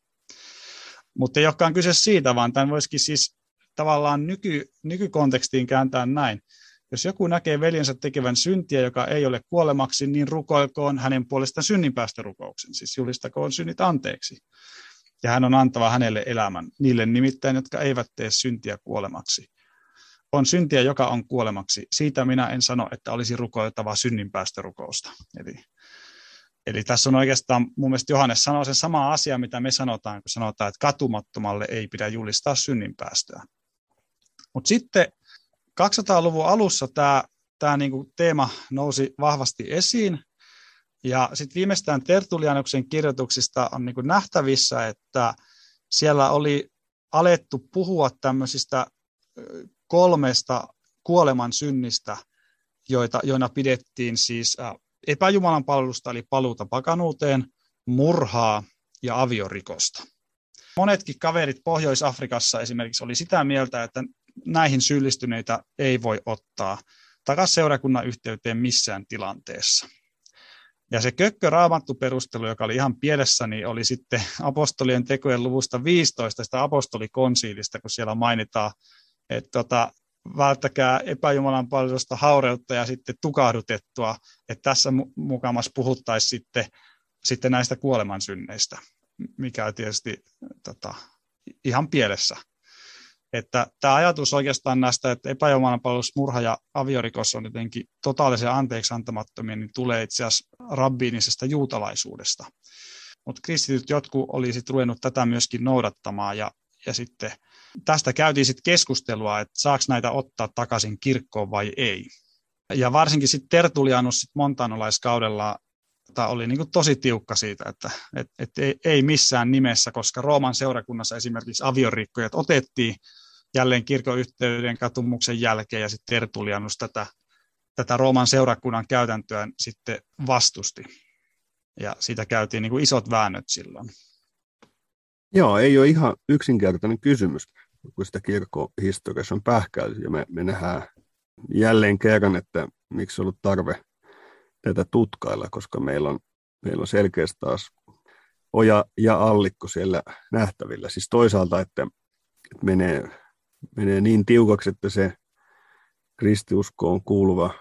Mutta ei olekaan kyse siitä, vaan tämän voisikin siis tavallaan nyky, nykykontekstiin kääntää näin. Jos joku näkee veljensä tekevän syntiä, joka ei ole kuolemaksi, niin rukoilkoon hänen puolestaan synninpäästörukouksen, siis julistakoon synnit anteeksi ja hän on antava hänelle elämän, niille nimittäin, jotka eivät tee syntiä kuolemaksi. On syntiä, joka on kuolemaksi. Siitä minä en sano, että olisi rukoiltava synninpäästörukousta. Eli, eli tässä on oikeastaan, mun mielestä Johannes sanoo sen sama asia, mitä me sanotaan, kun sanotaan, että katumattomalle ei pidä julistaa synninpäästöä. Mutta sitten 200-luvun alussa tämä, tämä niinku teema nousi vahvasti esiin, ja sitten viimeistään Tertulianuksen kirjoituksista on niin nähtävissä, että siellä oli alettu puhua tämmöisistä kolmesta kuoleman synnistä, joita, joina pidettiin siis epäjumalan palvelusta eli paluuta pakanuuteen, murhaa ja aviorikosta. Monetkin kaverit Pohjois-Afrikassa esimerkiksi oli sitä mieltä, että näihin syyllistyneitä ei voi ottaa takaisin seurakunnan yhteyteen missään tilanteessa. Ja se kökkö raamattu perustelu, joka oli ihan pielessä, niin oli sitten apostolien tekojen luvusta 15, sitä apostolikonsiilista, kun siellä mainitaan, että tota, välttäkää epäjumalan palvelusta haureutta ja sitten tukahdutettua, että tässä mukamas puhuttaisiin sitten, sitten näistä kuolemansynneistä, mikä tietysti tota, ihan pielessä. Että tämä ajatus oikeastaan näistä, että epäjumalan palvelus, murha ja aviorikos on jotenkin totaalisen anteeksi antamattomia, niin tulee itse asiassa rabbiinisesta juutalaisuudesta. Mutta kristityt jotkut oli sitten ruvennut tätä myöskin noudattamaan ja, ja sitten tästä käytiin sitten keskustelua, että saako näitä ottaa takaisin kirkkoon vai ei. Ja varsinkin sitten Tertulianus sit montanolaiskaudella oli niin kuin tosi tiukka siitä, että et, et ei, ei missään nimessä, koska Rooman seurakunnassa esimerkiksi aviorikkojat otettiin jälleen kirkon yhteyden katumuksen jälkeen ja sitten Tertulianus tätä, tätä Rooman seurakunnan käytäntöä sitten vastusti. Ja siitä käytiin niin kuin isot väännöt silloin. Joo, ei ole ihan yksinkertainen kysymys, kun sitä kirkkohistoriassa on pähkäily. Ja me, me nähdään jälleen kerran, että miksi on ollut tarve tätä tutkailla, koska meillä on, meillä on selkeästi taas oja ja allikko siellä nähtävillä. Siis toisaalta, että, että menee, menee niin tiukaksi, että se kristiuskoon kuuluva,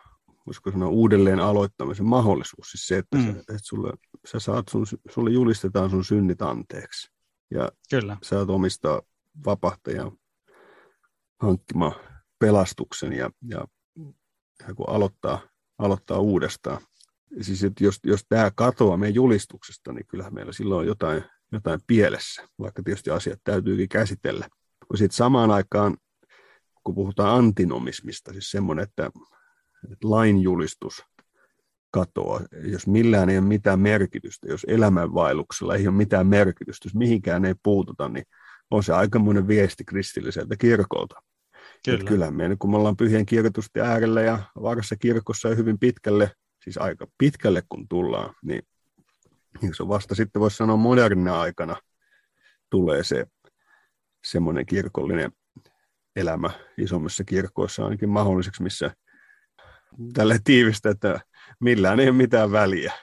voisiko sanoa uudelleen aloittamisen mahdollisuus. Siis se, että, mm. sä, että sulle, sä saat sun, sulle julistetaan sun synnit anteeksi. Ja Kyllä. sä saat omistaa vapahtajan hankkima pelastuksen ja, ja, ja kun aloittaa aloittaa uudestaan. Siis, että jos, jos tämä katoaa meidän julistuksesta, niin kyllähän meillä silloin on jotain, jotain pielessä, vaikka tietysti asiat täytyykin käsitellä. Kun sitten samaan aikaan, kun puhutaan antinomismista, siis semmoinen, että, että lainjulistus katoaa, jos millään ei ole mitään merkitystä, jos elämänvaelluksella ei ole mitään merkitystä, jos mihinkään ei puututa, niin on se aikamoinen viesti kristilliseltä kirkolta. Kyllä. Että kyllä me, kun me ollaan pyhien kirjoitusten äärellä ja varassa kirkossa ja hyvin pitkälle, siis aika pitkälle kun tullaan, niin, niin se on vasta sitten voisi sanoa modernina aikana tulee se semmoinen kirkollinen elämä isommissa kirkkoissa ainakin mahdolliseksi, missä tälle tiivistä, että millään ei ole mitään väliä.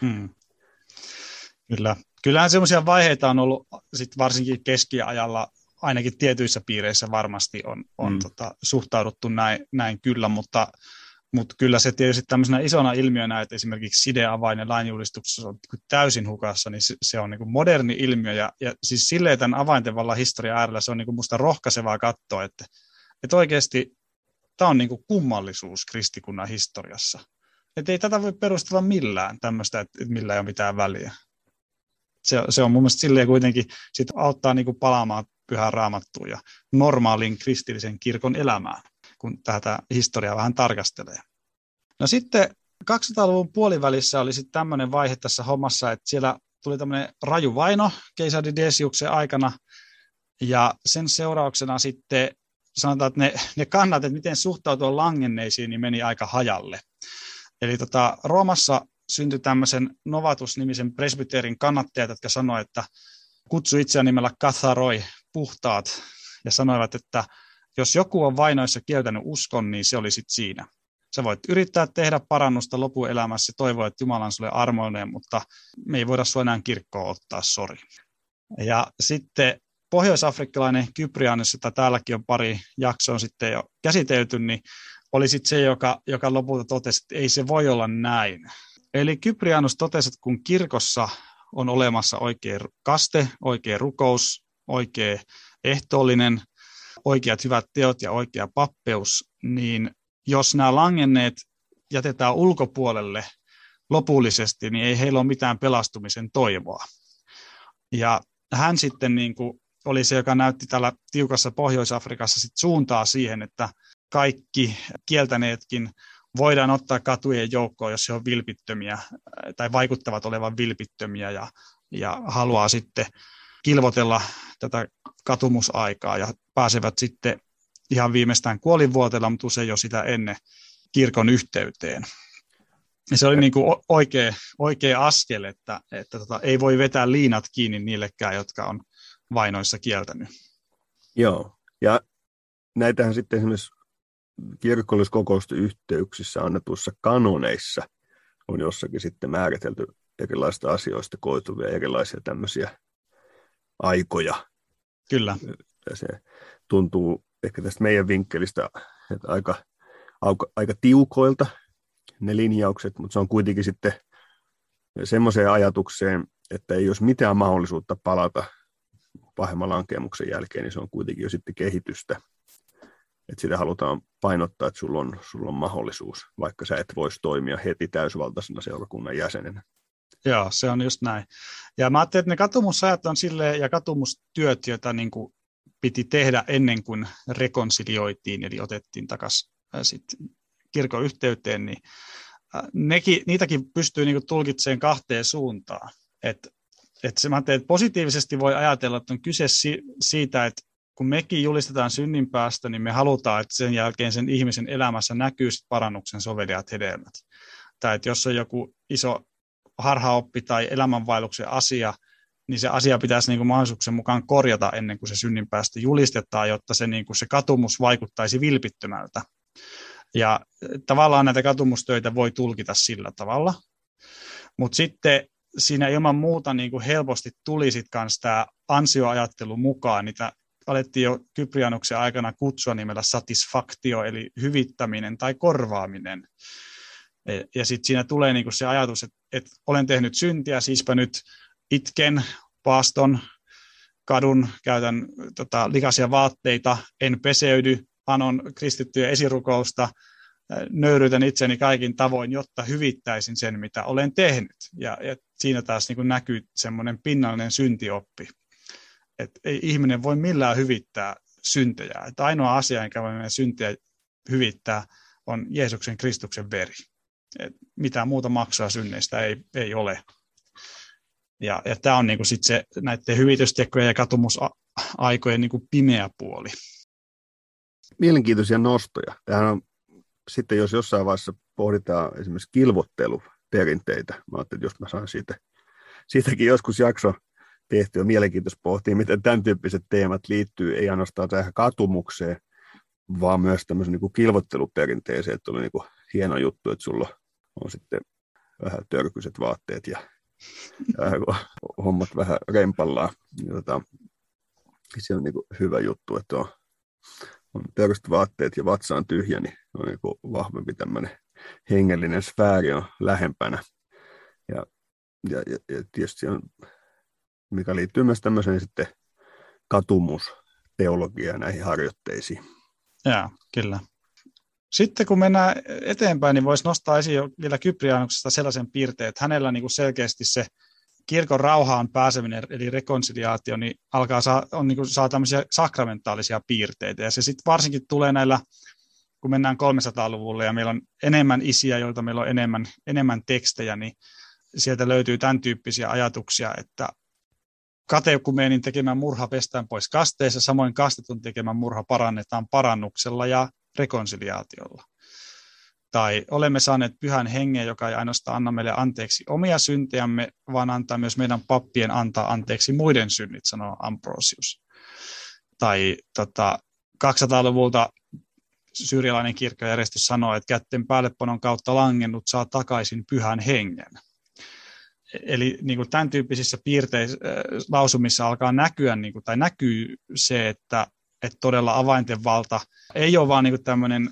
Hmm. Kyllä. Kyllähän semmoisia vaiheita on ollut sit varsinkin keskiajalla ainakin tietyissä piireissä varmasti on, on mm. tota, suhtauduttu näin, näin kyllä, mutta, mutta kyllä se tietysti tämmöisenä isona ilmiönä, että esimerkiksi sideavain ja lainjulistuksessa on niin täysin hukassa, niin se, on niin moderni ilmiö ja, ja siis silleen tämän avainten vallan historia äärellä se on niin musta rohkaisevaa katsoa, että, että oikeasti tämä on niin kummallisuus kristikunnan historiassa. että ei tätä voi perustella millään tämmöistä, että millä ei ole mitään väliä. Se, se on mun mielestä silleen kuitenkin sit auttaa niin palaamaan pyhään raamattuun ja normaalin kristillisen kirkon elämään, kun tätä historiaa vähän tarkastelee. No sitten 200-luvun puolivälissä oli sitten tämmöinen vaihe tässä hommassa, että siellä tuli tämmöinen raju vaino keisari Desiuksen aikana, ja sen seurauksena sitten sanotaan, että ne, ne kannat, että miten suhtautua langenneisiin, niin meni aika hajalle. Eli tota, Roomassa syntyi tämmöisen Novatus-nimisen presbyteerin kannattajat, jotka sanoivat, että kutsu itseään nimellä Katharoi, puhtaat, ja sanoivat, että jos joku on vainoissa kieltänyt uskon, niin se oli sitten siinä. Sä voit yrittää tehdä parannusta lopuelämässä ja toivoa, että Jumala on sulle armoinen, mutta me ei voida sinua enää kirkkoon ottaa, sori. Ja sitten pohjoisafrikkalainen Kyprianus, jota täälläkin on pari jaksoa sitten jo käsitelty, niin oli sitten se, joka, joka lopulta totesi, että ei se voi olla näin. Eli Kyprianus totesi, että kun kirkossa on olemassa oikea kaste, oikea rukous, oikea ehtoollinen, oikeat hyvät teot ja oikea pappeus, niin jos nämä langenneet jätetään ulkopuolelle lopullisesti, niin ei heillä ole mitään pelastumisen toivoa. Ja hän sitten niin kuin oli se, joka näytti tällä tiukassa Pohjois-Afrikassa sit suuntaa siihen, että kaikki kieltäneetkin voidaan ottaa katujen joukkoon, jos he on vilpittömiä tai vaikuttavat olevan vilpittömiä ja, ja haluaa sitten kilvotella tätä katumusaikaa ja pääsevät sitten ihan viimeistään kuolinvuotella, mutta usein jo sitä ennen kirkon yhteyteen. Ja se oli niin kuin oikea, oikea askel, että, että tota, ei voi vetää liinat kiinni niillekään, jotka on vainoissa kieltänyt. Joo, ja näitähän sitten esimerkiksi kirkolliskokousten yhteyksissä annetuissa kanoneissa on jossakin sitten määritelty erilaisista asioista koituvia erilaisia tämmöisiä aikoja. Kyllä. Ja se tuntuu ehkä tästä meidän vinkkelistä että aika, aika, aika tiukoilta ne linjaukset, mutta se on kuitenkin sitten semmoiseen ajatukseen, että ei olisi mitään mahdollisuutta palata pahemman lankemuksen jälkeen, niin se on kuitenkin jo sitten kehitystä. Että sitä halutaan painottaa, että sulla on, sulla on mahdollisuus, vaikka sä et voisi toimia heti täysvaltaisena seurakunnan jäsenenä. Joo, se on just näin. Ja mä ajattelin, että ne katumusajat on sille ja katumustyöt, joita niin kuin piti tehdä ennen kuin rekonsilioitiin, eli otettiin takaisin kirkon yhteyteen, niin nekin, niitäkin pystyy niin kuin tulkitsemaan kahteen suuntaan. Että että se, mä että positiivisesti voi ajatella, että on kyse si- siitä, että kun mekin julistetaan synninpäästä, niin me halutaan, että sen jälkeen sen ihmisen elämässä näkyy parannuksen soveliat hedelmät. Tai että jos on joku iso harhaoppi tai elämänvaelluksen asia, niin se asia pitäisi niin kuin mahdollisuuksien mukaan korjata ennen kuin se synninpäästö julistetaan, jotta se, niin kuin se katumus vaikuttaisi vilpittömältä. Ja tavallaan näitä katumustöitä voi tulkita sillä tavalla. Mutta sitten siinä ilman muuta niin kuin helposti tuli sitten kanssa tämä ansioajattelu mukaan. Niitä alettiin jo Kyprianuksen aikana kutsua nimellä satisfaktio, eli hyvittäminen tai korvaaminen. Ja sitten siinä tulee niin kuin se ajatus, että, että olen tehnyt syntiä, siispä nyt itken, paaston, kadun, käytän tota, likaisia vaatteita, en peseydy, anon kristittyjä esirukousta – nöyrytän itseni kaikin tavoin, jotta hyvittäisin sen, mitä olen tehnyt. Ja, ja siinä taas niin kuin näkyy semmoinen pinnallinen syntioppi. Että ei ihminen voi millään hyvittää syntejä. Että ainoa asia, mikä voi syntiä hyvittää, on Jeesuksen Kristuksen veri. Et mitään muuta maksaa synneistä ei, ei ole. Ja, ja tämä on niinku sit se näiden hyvitystekojen ja katumusaikojen niinku pimeä puoli. Mielenkiintoisia nostoja. Tämähän on sitten jos jossain vaiheessa pohditaan esimerkiksi kilvotteluperinteitä, mä ajattelin, että jos mä saan siitä, siitäkin joskus jakso tehtyä, mielenkiintoista pohtia, miten tämän tyyppiset teemat liittyy ei ainoastaan tähän katumukseen, vaan myös tämmöisen niin kuin kilvotteluperinteeseen, että oli niin kuin hieno juttu, että sulla on sitten vähän törkyiset vaatteet ja, ja hommat vähän rempallaan. Ja tota, se on niin hyvä juttu, että on on törkystä vaatteet ja vatsa on tyhjä, niin on niin vahvempi tämmöinen hengellinen sfääri on lähempänä. Ja, ja, ja, ja tietysti on, mikä liittyy myös tämmöiseen sitten katumusteologiaan näihin harjoitteisiin. Joo, kyllä. Sitten kun mennään eteenpäin, niin voisi nostaa esiin vielä Kyprianuksesta sellaisen piirteen, että hänellä niin kuin selkeästi se kirkon rauhaan pääseminen, eli rekonsiliaatio, niin alkaa saa, on, niin kuin, saa tämmöisiä sakramentaalisia piirteitä. Ja se sitten varsinkin tulee näillä, kun mennään 300-luvulle ja meillä on enemmän isiä, joilta meillä on enemmän, enemmän tekstejä, niin sieltä löytyy tämän tyyppisiä ajatuksia, että katekumeenin tekemä murha pestään pois kasteessa, samoin kastetun tekemä murha parannetaan parannuksella ja rekonsiliaatiolla. Tai olemme saaneet pyhän hengen, joka ei ainoastaan anna meille anteeksi omia syntejämme, vaan antaa myös meidän pappien antaa anteeksi muiden synnit, sanoo Ambrosius. Tai tota, 200-luvulta syyrialainen kirkkojärjestys sanoo, että kätten päällepanon kautta langennut saa takaisin pyhän hengen. Eli niin kuin tämän tyyppisissä piirteissä, äh, lausumissa alkaa näkyä, niin kuin, tai näkyy se, että, että todella avainten valta ei ole vaan niin kuin tämmöinen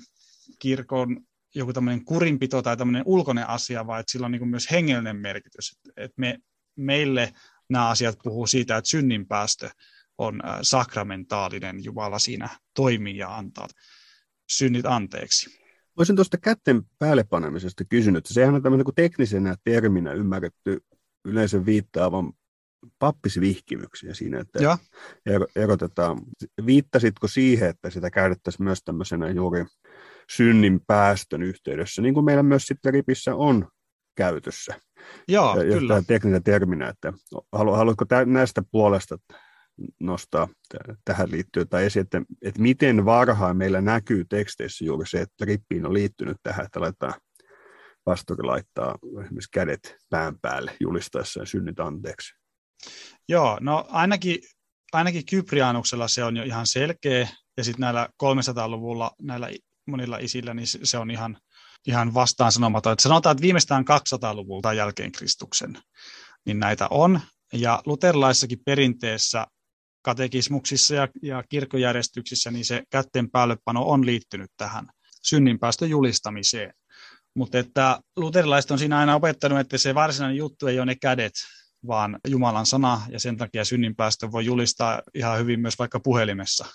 kirkon joku tämmöinen kurinpito tai tämmöinen ulkoinen asia, vaan että sillä on niin kuin myös hengellinen merkitys. Että me, meille nämä asiat puhuu siitä, että synninpäästö on äh, sakramentaalinen, Jumala siinä toimii ja antaa synnit anteeksi. Voisin tuosta kätten päälle panemisesta kysynyt. Sehän on tämmöinen teknisenä terminä ymmärretty yleensä viittaavan pappisvihkimyksiä siinä, että ja. erotetaan. Viittasitko siihen, että sitä käytettäisiin myös tämmöisenä juuri synnin päästön yhteydessä, niin kuin meillä myös sitten RIPissä on käytössä. Joo, ja, kyllä. tekninen terminä, että haluatko näistä puolesta nostaa tähän liittyen tai esiin, että, että miten varhain meillä näkyy teksteissä juuri se, että rippiin on liittynyt tähän, että laittaa, pastori laittaa esimerkiksi kädet pään päälle julistaessaan synnit anteeksi. Joo, no ainakin, ainakin Kyprianuksella se on jo ihan selkeä, ja sitten näillä 300-luvulla näillä monilla isillä, niin se on ihan, ihan vastaan sanomaton. Että sanotaan, että viimeistään 200-luvulta jälkeen Kristuksen, niin näitä on. Ja luterilaissakin perinteessä katekismuksissa ja, ja kirkkojärjestyksissä, niin se kätten päällepano on liittynyt tähän synninpäästön julistamiseen. Mutta että luterilaiset on siinä aina opettanut, että se varsinainen juttu ei ole ne kädet, vaan Jumalan sana, ja sen takia synninpäästö voi julistaa ihan hyvin myös vaikka puhelimessa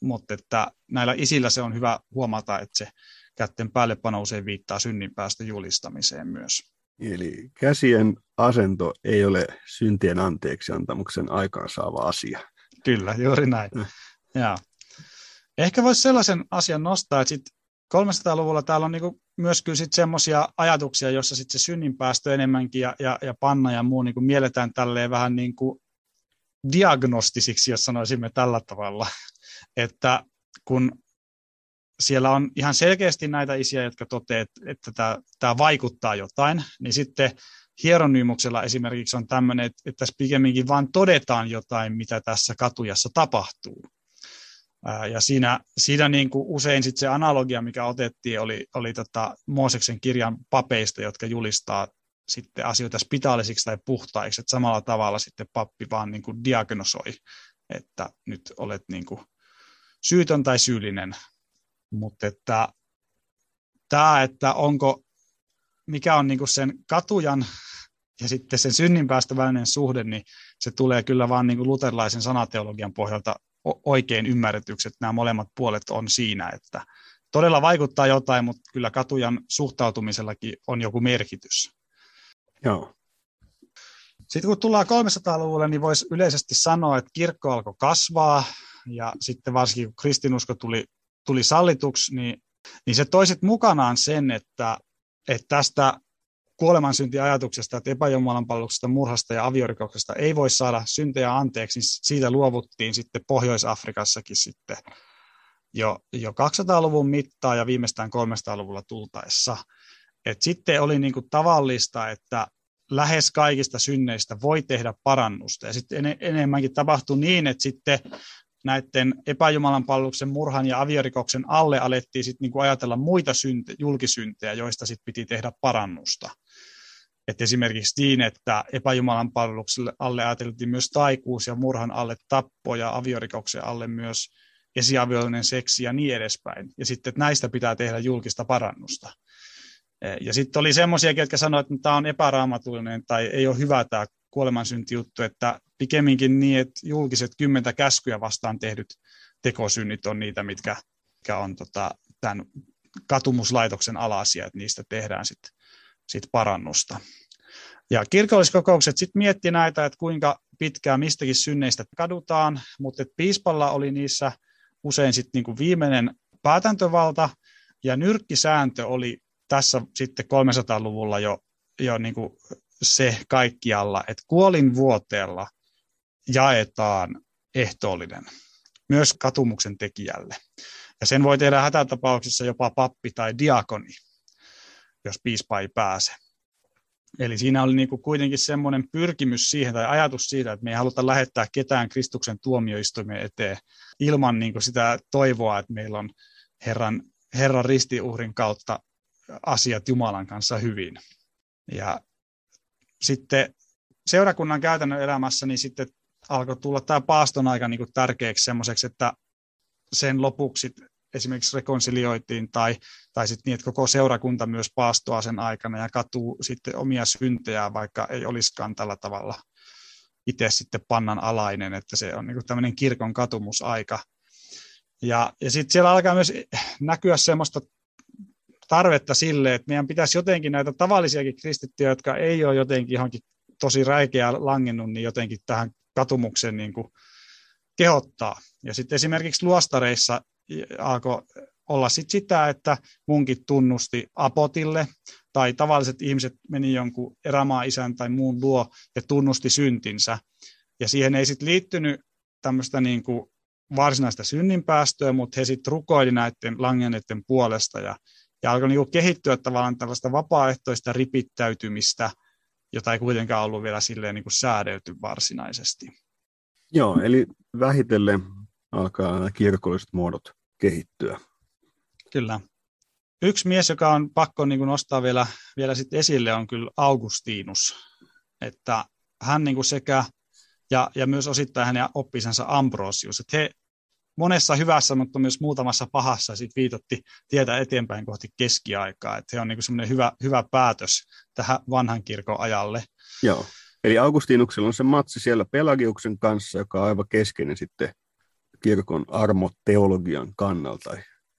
mutta että näillä isillä se on hyvä huomata, että se kätten päällepano usein viittaa synninpäästön julistamiseen myös. Eli käsien asento ei ole syntien anteeksi antamuksen aikaansaava asia. Kyllä, juuri näin. Mm. Ja. Ehkä voisi sellaisen asian nostaa, että sit 300-luvulla täällä on niinku myös kyllä sit semmoisia ajatuksia, joissa sit se synninpäästö enemmänkin ja, ja, ja panna ja muu niinku mielletään tälleen vähän niin kuin diagnostisiksi, jos sanoisimme tällä tavalla että kun siellä on ihan selkeästi näitä isiä, jotka toteavat, että tämä, tämä vaikuttaa jotain, niin sitten hieronyymuksella esimerkiksi on tämmöinen, että, tässä pikemminkin vain todetaan jotain, mitä tässä katujassa tapahtuu. Ja siinä, siinä niin kuin usein sit se analogia, mikä otettiin, oli, oli tota Mooseksen kirjan papeista, jotka julistaa sitten asioita spitaalisiksi tai puhtaiksi, että samalla tavalla sitten pappi vaan niin kuin diagnosoi, että nyt olet niin kuin syytön tai syyllinen. Mutta että tämä, että onko, mikä on niinku sen katujan ja sitten sen synninpäästä välinen suhde, niin se tulee kyllä vaan niinku luterilaisen sanateologian pohjalta oikein ymmärretyksi, että nämä molemmat puolet on siinä, että todella vaikuttaa jotain, mutta kyllä katujan suhtautumisellakin on joku merkitys. Joo. Sitten kun tullaan 300-luvulle, niin voisi yleisesti sanoa, että kirkko alkoi kasvaa, ja sitten varsinkin kun kristinusko tuli, tuli sallituksi, niin, niin se toiset mukanaan sen, että, että tästä kuolemansyntiajatuksesta, että epäjumalan palveluksesta, murhasta ja aviorikoksesta ei voi saada syntejä anteeksi, niin siitä luovuttiin sitten Pohjois-Afrikassakin sitten jo, jo 200-luvun mittaa ja viimeistään 300-luvulla tultaessa. Et sitten oli niin kuin tavallista, että lähes kaikista synneistä voi tehdä parannusta. Ja sitten en, enemmänkin tapahtui niin, että sitten näiden epäjumalan palveluksen murhan ja aviorikoksen alle alettiin sitten niinku ajatella muita synte, julkisyntejä, joista sitten piti tehdä parannusta. Et esimerkiksi niin, että epäjumalan palvelukselle alle ajateltiin myös taikuus ja murhan alle tappo ja aviorikoksen alle myös esiaviollinen seksi ja niin edespäin. Ja sitten, että näistä pitää tehdä julkista parannusta. Ja sitten oli semmoisia, jotka sanoivat, että tämä on epäraamatullinen tai ei ole hyvä tämä kuolemansynti-juttu, että pikemminkin niin, että julkiset kymmentä käskyä vastaan tehdyt tekosynnit on niitä, mitkä, mitkä on tota, tämän katumuslaitoksen alasia, että niistä tehdään sitten sit parannusta. Ja kirkolliskokoukset sitten mietti näitä, että kuinka pitkään mistäkin synneistä kadutaan, mutta että piispalla oli niissä usein sitten niinku viimeinen päätäntövalta, ja nyrkkisääntö oli tässä sitten 300-luvulla jo, jo niinku se kaikkialla, että kuolin vuoteella jaetaan ehtoollinen myös katumuksen tekijälle. Ja sen voi tehdä hätätapauksessa jopa pappi tai diakoni, jos piispa ei pääse. Eli siinä oli niin kuin kuitenkin semmoinen pyrkimys siihen tai ajatus siitä, että me ei haluta lähettää ketään Kristuksen tuomioistuimen eteen ilman niin kuin sitä toivoa, että meillä on Herran, Herran ristiuhrin kautta asiat Jumalan kanssa hyvin. Ja sitten seurakunnan käytännön elämässä niin sitten alkoi tulla tämä paaston aika niin kuin tärkeäksi semmoiseksi, että sen lopuksi esimerkiksi rekonsilioitiin tai, tai sitten niin, että koko seurakunta myös paastoa sen aikana ja katuu sitten omia syntejä, vaikka ei olisikaan tällä tavalla itse sitten pannan alainen, että se on niin tämmöinen kirkon katumusaika. Ja, ja sitten siellä alkaa myös näkyä semmoista tarvetta sille, että meidän pitäisi jotenkin näitä tavallisiakin kristittyjä, jotka ei ole jotenkin johonkin tosi räikeä langennut, niin jotenkin tähän katumuksen niin kuin kehottaa. Ja sitten esimerkiksi luostareissa alkoi olla sit sitä, että munkit tunnusti apotille, tai tavalliset ihmiset meni jonkun erämaa isän tai muun luo ja tunnusti syntinsä. Ja siihen ei sitten liittynyt tämmöistä niin kuin varsinaista synninpäästöä, mutta he sitten rukoili näiden langenneiden puolesta ja, ja alkoi niin kehittyä tavallaan tällaista vapaaehtoista ripittäytymistä, jota ei kuitenkaan ollut vielä silleen niin kuin säädelty varsinaisesti. Joo, eli vähitellen alkaa nämä kirkolliset muodot kehittyä. Kyllä. Yksi mies, joka on pakko niin kuin nostaa vielä, vielä sit esille, on kyllä Augustinus. Että hän niin kuin sekä, ja, ja myös osittain hänen oppisensa Ambrosius, että he monessa hyvässä, mutta myös muutamassa pahassa sit viitotti tietä eteenpäin kohti keskiaikaa. Että he on niin semmoinen hyvä, hyvä päätös tähän vanhan kirkon ajalle. Joo. Eli Augustinuksella on se matsi siellä Pelagiuksen kanssa, joka on aivan keskeinen sitten kirkon armoteologian kannalta.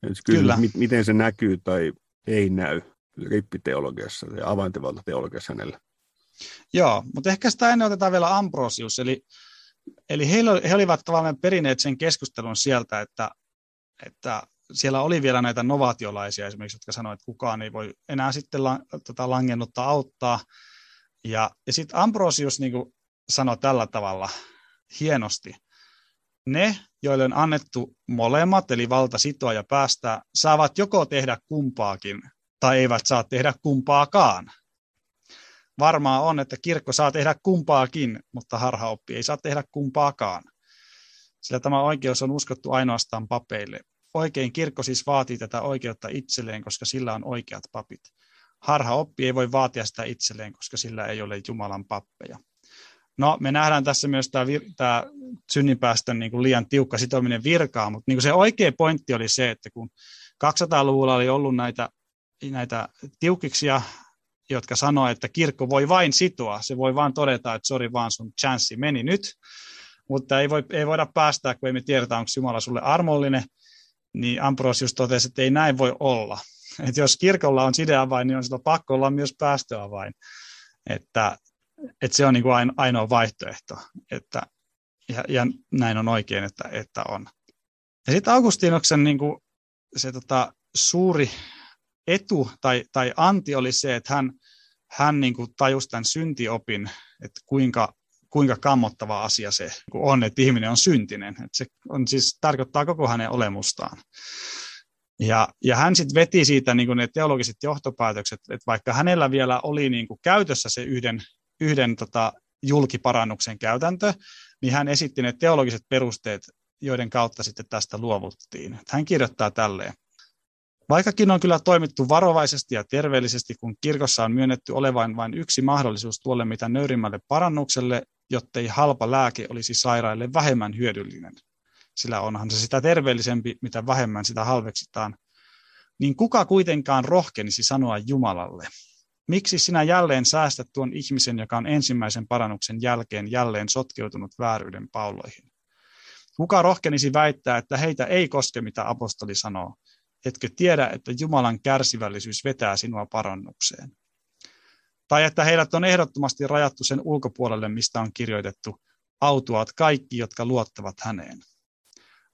Kysymys, Kyllä. miten se näkyy tai ei näy rippiteologiassa ja avaintevaltateologiassa hänellä. Joo, mutta ehkä sitä ennen otetaan vielä Ambrosius, eli, eli he, he olivat tavallaan perineet sen keskustelun sieltä, että, että siellä oli vielä näitä novaatiolaisia esimerkiksi, jotka sanoivat, että kukaan ei voi enää sitten la, tota, langennutta auttaa. Ja, ja sitten Ambrosius niin sanoi tällä tavalla hienosti, ne, joille on annettu molemmat, eli valta sitoa ja päästää, saavat joko tehdä kumpaakin tai eivät saa tehdä kumpaakaan. Varmaa on, että kirkko saa tehdä kumpaakin, mutta harhaoppi ei saa tehdä kumpaakaan. Sillä tämä oikeus on uskottu ainoastaan papeille. Oikein kirkko siis vaatii tätä oikeutta itselleen, koska sillä on oikeat papit. Harhaoppi ei voi vaatia sitä itselleen, koska sillä ei ole Jumalan pappeja. No, me nähdään tässä myös tämä, vir- tämä synninpäästön niin kuin liian tiukka sitominen virkaa, mutta niin kuin se oikea pointti oli se, että kun 200-luvulla oli ollut näitä, näitä tiukiksia, jotka sanoo, että kirkko voi vain sitoa, se voi vain todeta, että sori vaan sun chanssi meni nyt, mutta ei, voi, ei voida päästää, kun ei me tiedetä, onko Jumala sulle armollinen, niin Ambrosius totesi, että ei näin voi olla. Että jos kirkolla on sideavain, niin on sillä pakko olla myös päästöavain. Että että se on niin kuin ainoa vaihtoehto, että, ja, ja näin on oikein, että, että on. Ja sitten Augustinoksen niin kuin se tota, suuri etu tai, tai anti oli se, että hän, hän niin kuin tajusi tämän syntiopin, että kuinka, kuinka kammottava asia se on, että ihminen on syntinen. Että se on siis, tarkoittaa koko hänen olemustaan. Ja, ja hän sitten veti siitä niin ne teologiset johtopäätökset, että vaikka hänellä vielä oli niin kuin käytössä se yhden yhden tota, julkiparannuksen käytäntö, niin hän esitti ne teologiset perusteet, joiden kautta sitten tästä luovuttiin. Hän kirjoittaa tälleen. Vaikkakin on kyllä toimittu varovaisesti ja terveellisesti, kun kirkossa on myönnetty olevan vain yksi mahdollisuus tuolle mitä nöyrimmälle parannukselle, jottei halpa lääke olisi sairaille vähemmän hyödyllinen. Sillä onhan se sitä terveellisempi, mitä vähemmän sitä halveksitaan. Niin kuka kuitenkaan rohkenisi sanoa Jumalalle, Miksi sinä jälleen säästät tuon ihmisen, joka on ensimmäisen parannuksen jälkeen jälleen sotkeutunut vääryyden pauloihin? Kuka rohkenisi väittää, että heitä ei koske, mitä apostoli sanoo? etkö tiedä, että Jumalan kärsivällisyys vetää sinua parannukseen? Tai että heidät on ehdottomasti rajattu sen ulkopuolelle, mistä on kirjoitettu, autuaat kaikki, jotka luottavat häneen.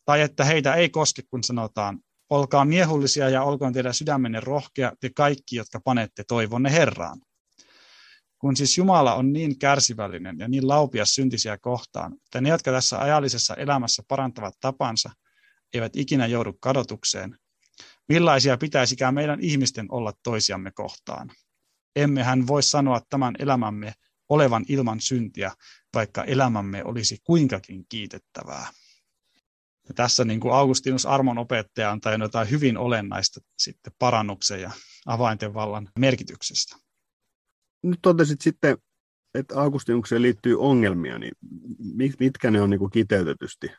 Tai että heitä ei koske, kun sanotaan, olkaa miehullisia ja olkoon teidän sydämenne rohkea, te kaikki, jotka panette toivonne Herraan. Kun siis Jumala on niin kärsivällinen ja niin laupias syntisiä kohtaan, että ne, jotka tässä ajallisessa elämässä parantavat tapansa, eivät ikinä joudu kadotukseen, millaisia pitäisikään meidän ihmisten olla toisiamme kohtaan. Emmehän voi sanoa tämän elämämme olevan ilman syntiä, vaikka elämämme olisi kuinkakin kiitettävää. Ja tässä niin kuin Augustinus Armon opettaja antaa jotain hyvin olennaista sitten parannuksen ja avainten vallan merkityksestä. Nyt totesit sitten, että Augustinukseen liittyy ongelmia, niin mitkä ne on niin kuin kiteytetysti?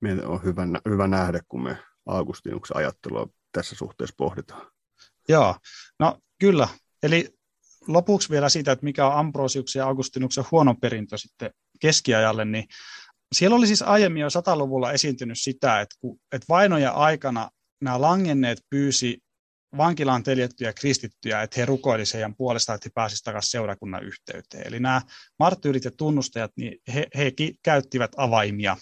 Meidän on hyvä, hyvä nähdä, kun me Augustinuksen ajattelua tässä suhteessa pohditaan. Joo, no kyllä. Eli lopuksi vielä siitä, että mikä on Ambrosiuksen ja Augustinuksen huono perintö sitten keskiajalle, niin siellä oli siis aiemmin jo sataluvulla esiintynyt sitä, että, kun, että vainoja aikana nämä langenneet pyysi vankilaan teljettyjä kristittyjä, että he rukoilisivat heidän puolestaan, että he pääsisivät takaisin seurakunnan yhteyteen. Eli nämä marttyyrit ja tunnustajat, niin he, he käyttivät avaimia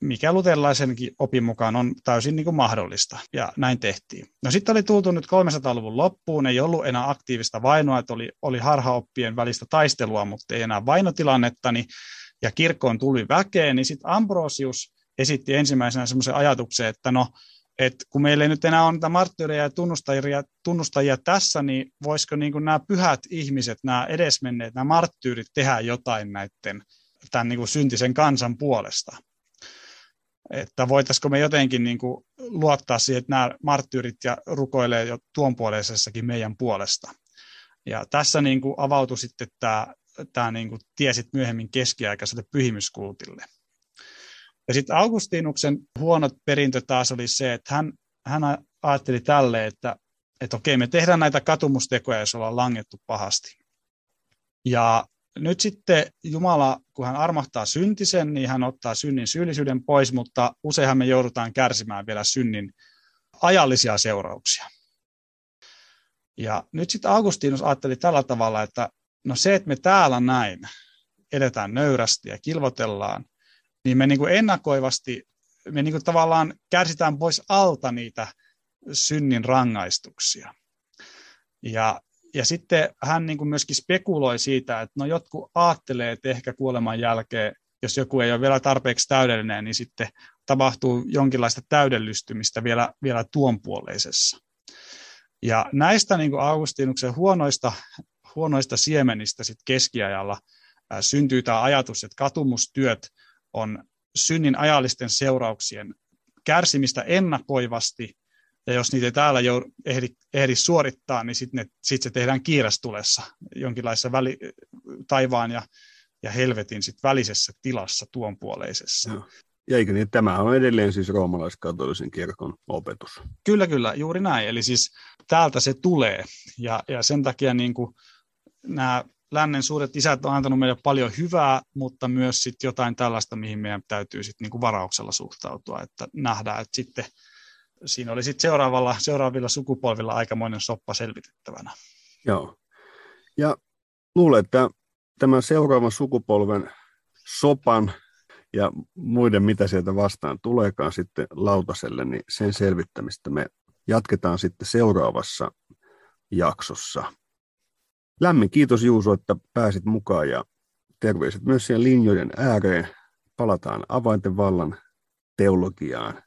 mikä luterilaisenkin opin mukaan on täysin niin kuin mahdollista, ja näin tehtiin. No sitten oli tultu nyt 300-luvun loppuun, ei ollut enää aktiivista vainoa, että oli, oli harhaoppien välistä taistelua, mutta ei enää vainotilannetta, niin, ja kirkkoon tuli väkeen, niin sitten Ambrosius esitti ensimmäisenä semmoisen ajatuksen, että no, että kun meillä ei nyt enää ole niitä marttyyreja ja tunnustajia, tunnustajia tässä, niin voisiko niin nämä pyhät ihmiset, nämä edesmenneet, nämä marttyyrit tehdä jotain näiden tämän niin syntisen kansan puolesta että voitaisiko me jotenkin niin luottaa siihen, että nämä marttyyrit ja rukoilee jo tuon puoleisessakin meidän puolesta. Ja tässä niin avautui sitten tämä, tämä niin kuin tie sitten myöhemmin keskiaikaiselle pyhimyskultille. Ja sitten Augustinuksen huonot perintö taas oli se, että hän, hän ajatteli tälle, että, että okei, me tehdään näitä katumustekoja, jos ollaan langettu pahasti. Ja nyt sitten Jumala, kun hän armahtaa syntisen, niin hän ottaa synnin syyllisyyden pois, mutta useinhan me joudutaan kärsimään vielä synnin ajallisia seurauksia. Ja nyt sitten Augustinus ajatteli tällä tavalla, että no se, että me täällä näin edetään nöyrästi ja kilvotellaan, niin me niin kuin ennakoivasti, me niin kuin tavallaan kärsitään pois alta niitä synnin rangaistuksia. Ja ja sitten hän niin kuin myöskin spekuloi siitä, että no jotkut ajattelee, että ehkä kuoleman jälkeen, jos joku ei ole vielä tarpeeksi täydellinen, niin sitten tapahtuu jonkinlaista täydellystymistä vielä, vielä tuonpuoleisessa. Ja näistä niin kuin Augustinuksen huonoista, huonoista siemenistä sit keskiajalla syntyy tämä ajatus, että katumustyöt on synnin ajallisten seurauksien kärsimistä ennakoivasti ja jos niitä ei täällä jo ehdi, ehdi suorittaa, niin sitten sit se tehdään kiirastulessa jonkinlaisessa väli, taivaan ja, ja helvetin sit välisessä tilassa tuonpuoleisessa. Joo. Ja eikö niin, tämä on edelleen siis roomalaiskatolisen kirkon opetus. Kyllä, kyllä, juuri näin. Eli siis täältä se tulee. Ja, ja sen takia niin kuin nämä lännen suuret isät on antanut meille paljon hyvää, mutta myös sit jotain tällaista, mihin meidän täytyy sit niin kuin varauksella suhtautua, että nähdään, että sitten siinä oli sitten seuraavalla, seuraavilla sukupolvilla aikamoinen soppa selvitettävänä. Joo. Ja luulen, että tämän seuraavan sukupolven sopan ja muiden, mitä sieltä vastaan tuleekaan sitten lautaselle, niin sen selvittämistä me jatketaan sitten seuraavassa jaksossa. Lämmin kiitos Juuso, että pääsit mukaan ja terveiset myös siihen linjojen ääreen. Palataan avainten vallan teologiaan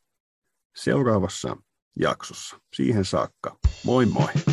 seuraavassa jaksossa. Siihen saakka, moi moi!